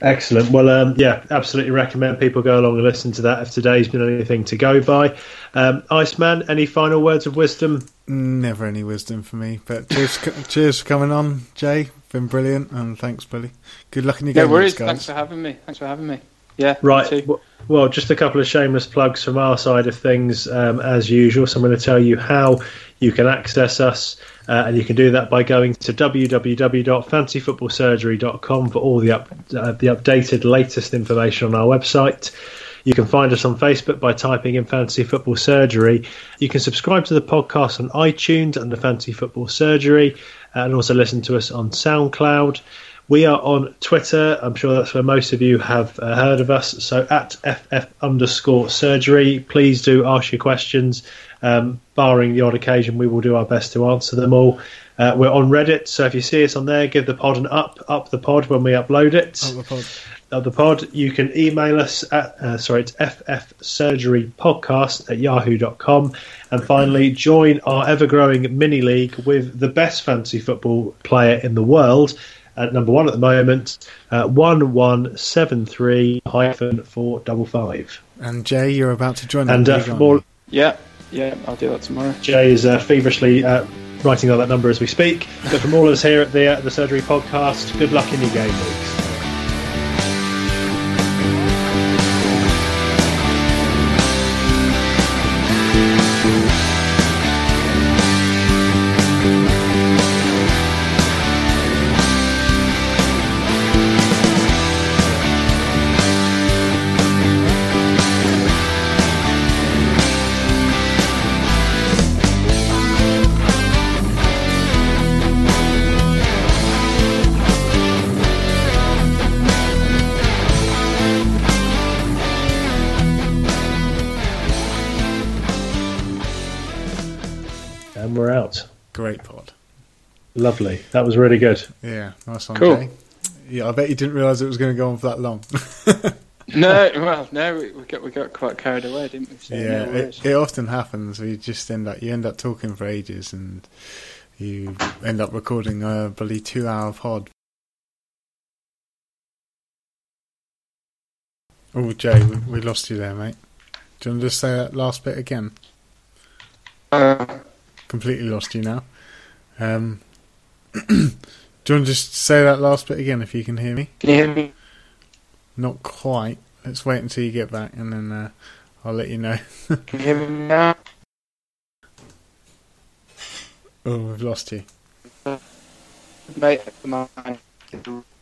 Excellent. Well, um, yeah, absolutely recommend people go along and listen to that if today's been anything to go by. Um, Iceman, any final words of wisdom? Never any wisdom for me, but cheers, cheers for coming on, Jay been brilliant, and thanks, Billy. Good luck in your no game. worries. guys. Thanks for having me. Thanks for having me. Yeah. Right. Well, just a couple of shameless plugs from our side of things, um, as usual. So I'm going to tell you how you can access us, uh, and you can do that by going to www.fantasyfootballsurgery.com for all the up, uh, the updated, latest information on our website. You can find us on Facebook by typing in Fantasy Football Surgery. You can subscribe to the podcast on iTunes under Fantasy Football Surgery, and also listen to us on SoundCloud. We are on Twitter. I'm sure that's where most of you have uh, heard of us. So at FF underscore surgery, please do ask your questions. Um, barring the odd occasion, we will do our best to answer them all. Uh, we're on Reddit, so if you see us on there, give the pod an up, up the pod when we upload it. Up the pod. Up the pod. You can email us at, uh, sorry, it's ffsurgerypodcast at yahoo.com. And finally, join our ever growing mini league with the best fantasy football player in the world at number one at the moment, uh, one one seven three hyphen four double five. And Jay, you're about to join. And uh, for more, yeah, yeah, I'll do that tomorrow. Jay is uh, feverishly uh, writing out that number as we speak. But from all of us here at the uh, the Surgery Podcast, good luck in your game weeks. Lovely. That was really good. Yeah, nice one, cool. Jay. Yeah, I bet you didn't realise it was going to go on for that long. no, well, no, we, we, got we got quite carried away, didn't we? So yeah, it, it, often happens. We just end up you end up talking for ages, and you end up recording a bloody two-hour pod. Oh, Jay, we, we, lost you there, mate. Do you want to just say that last bit again? Uh, Completely lost you now. Um, Do you want to just say that last bit again if you can hear me? Can you hear me? Not quite. Let's wait until you get back and then uh, I'll let you know. can you hear me now? Oh, we've lost you. Mate,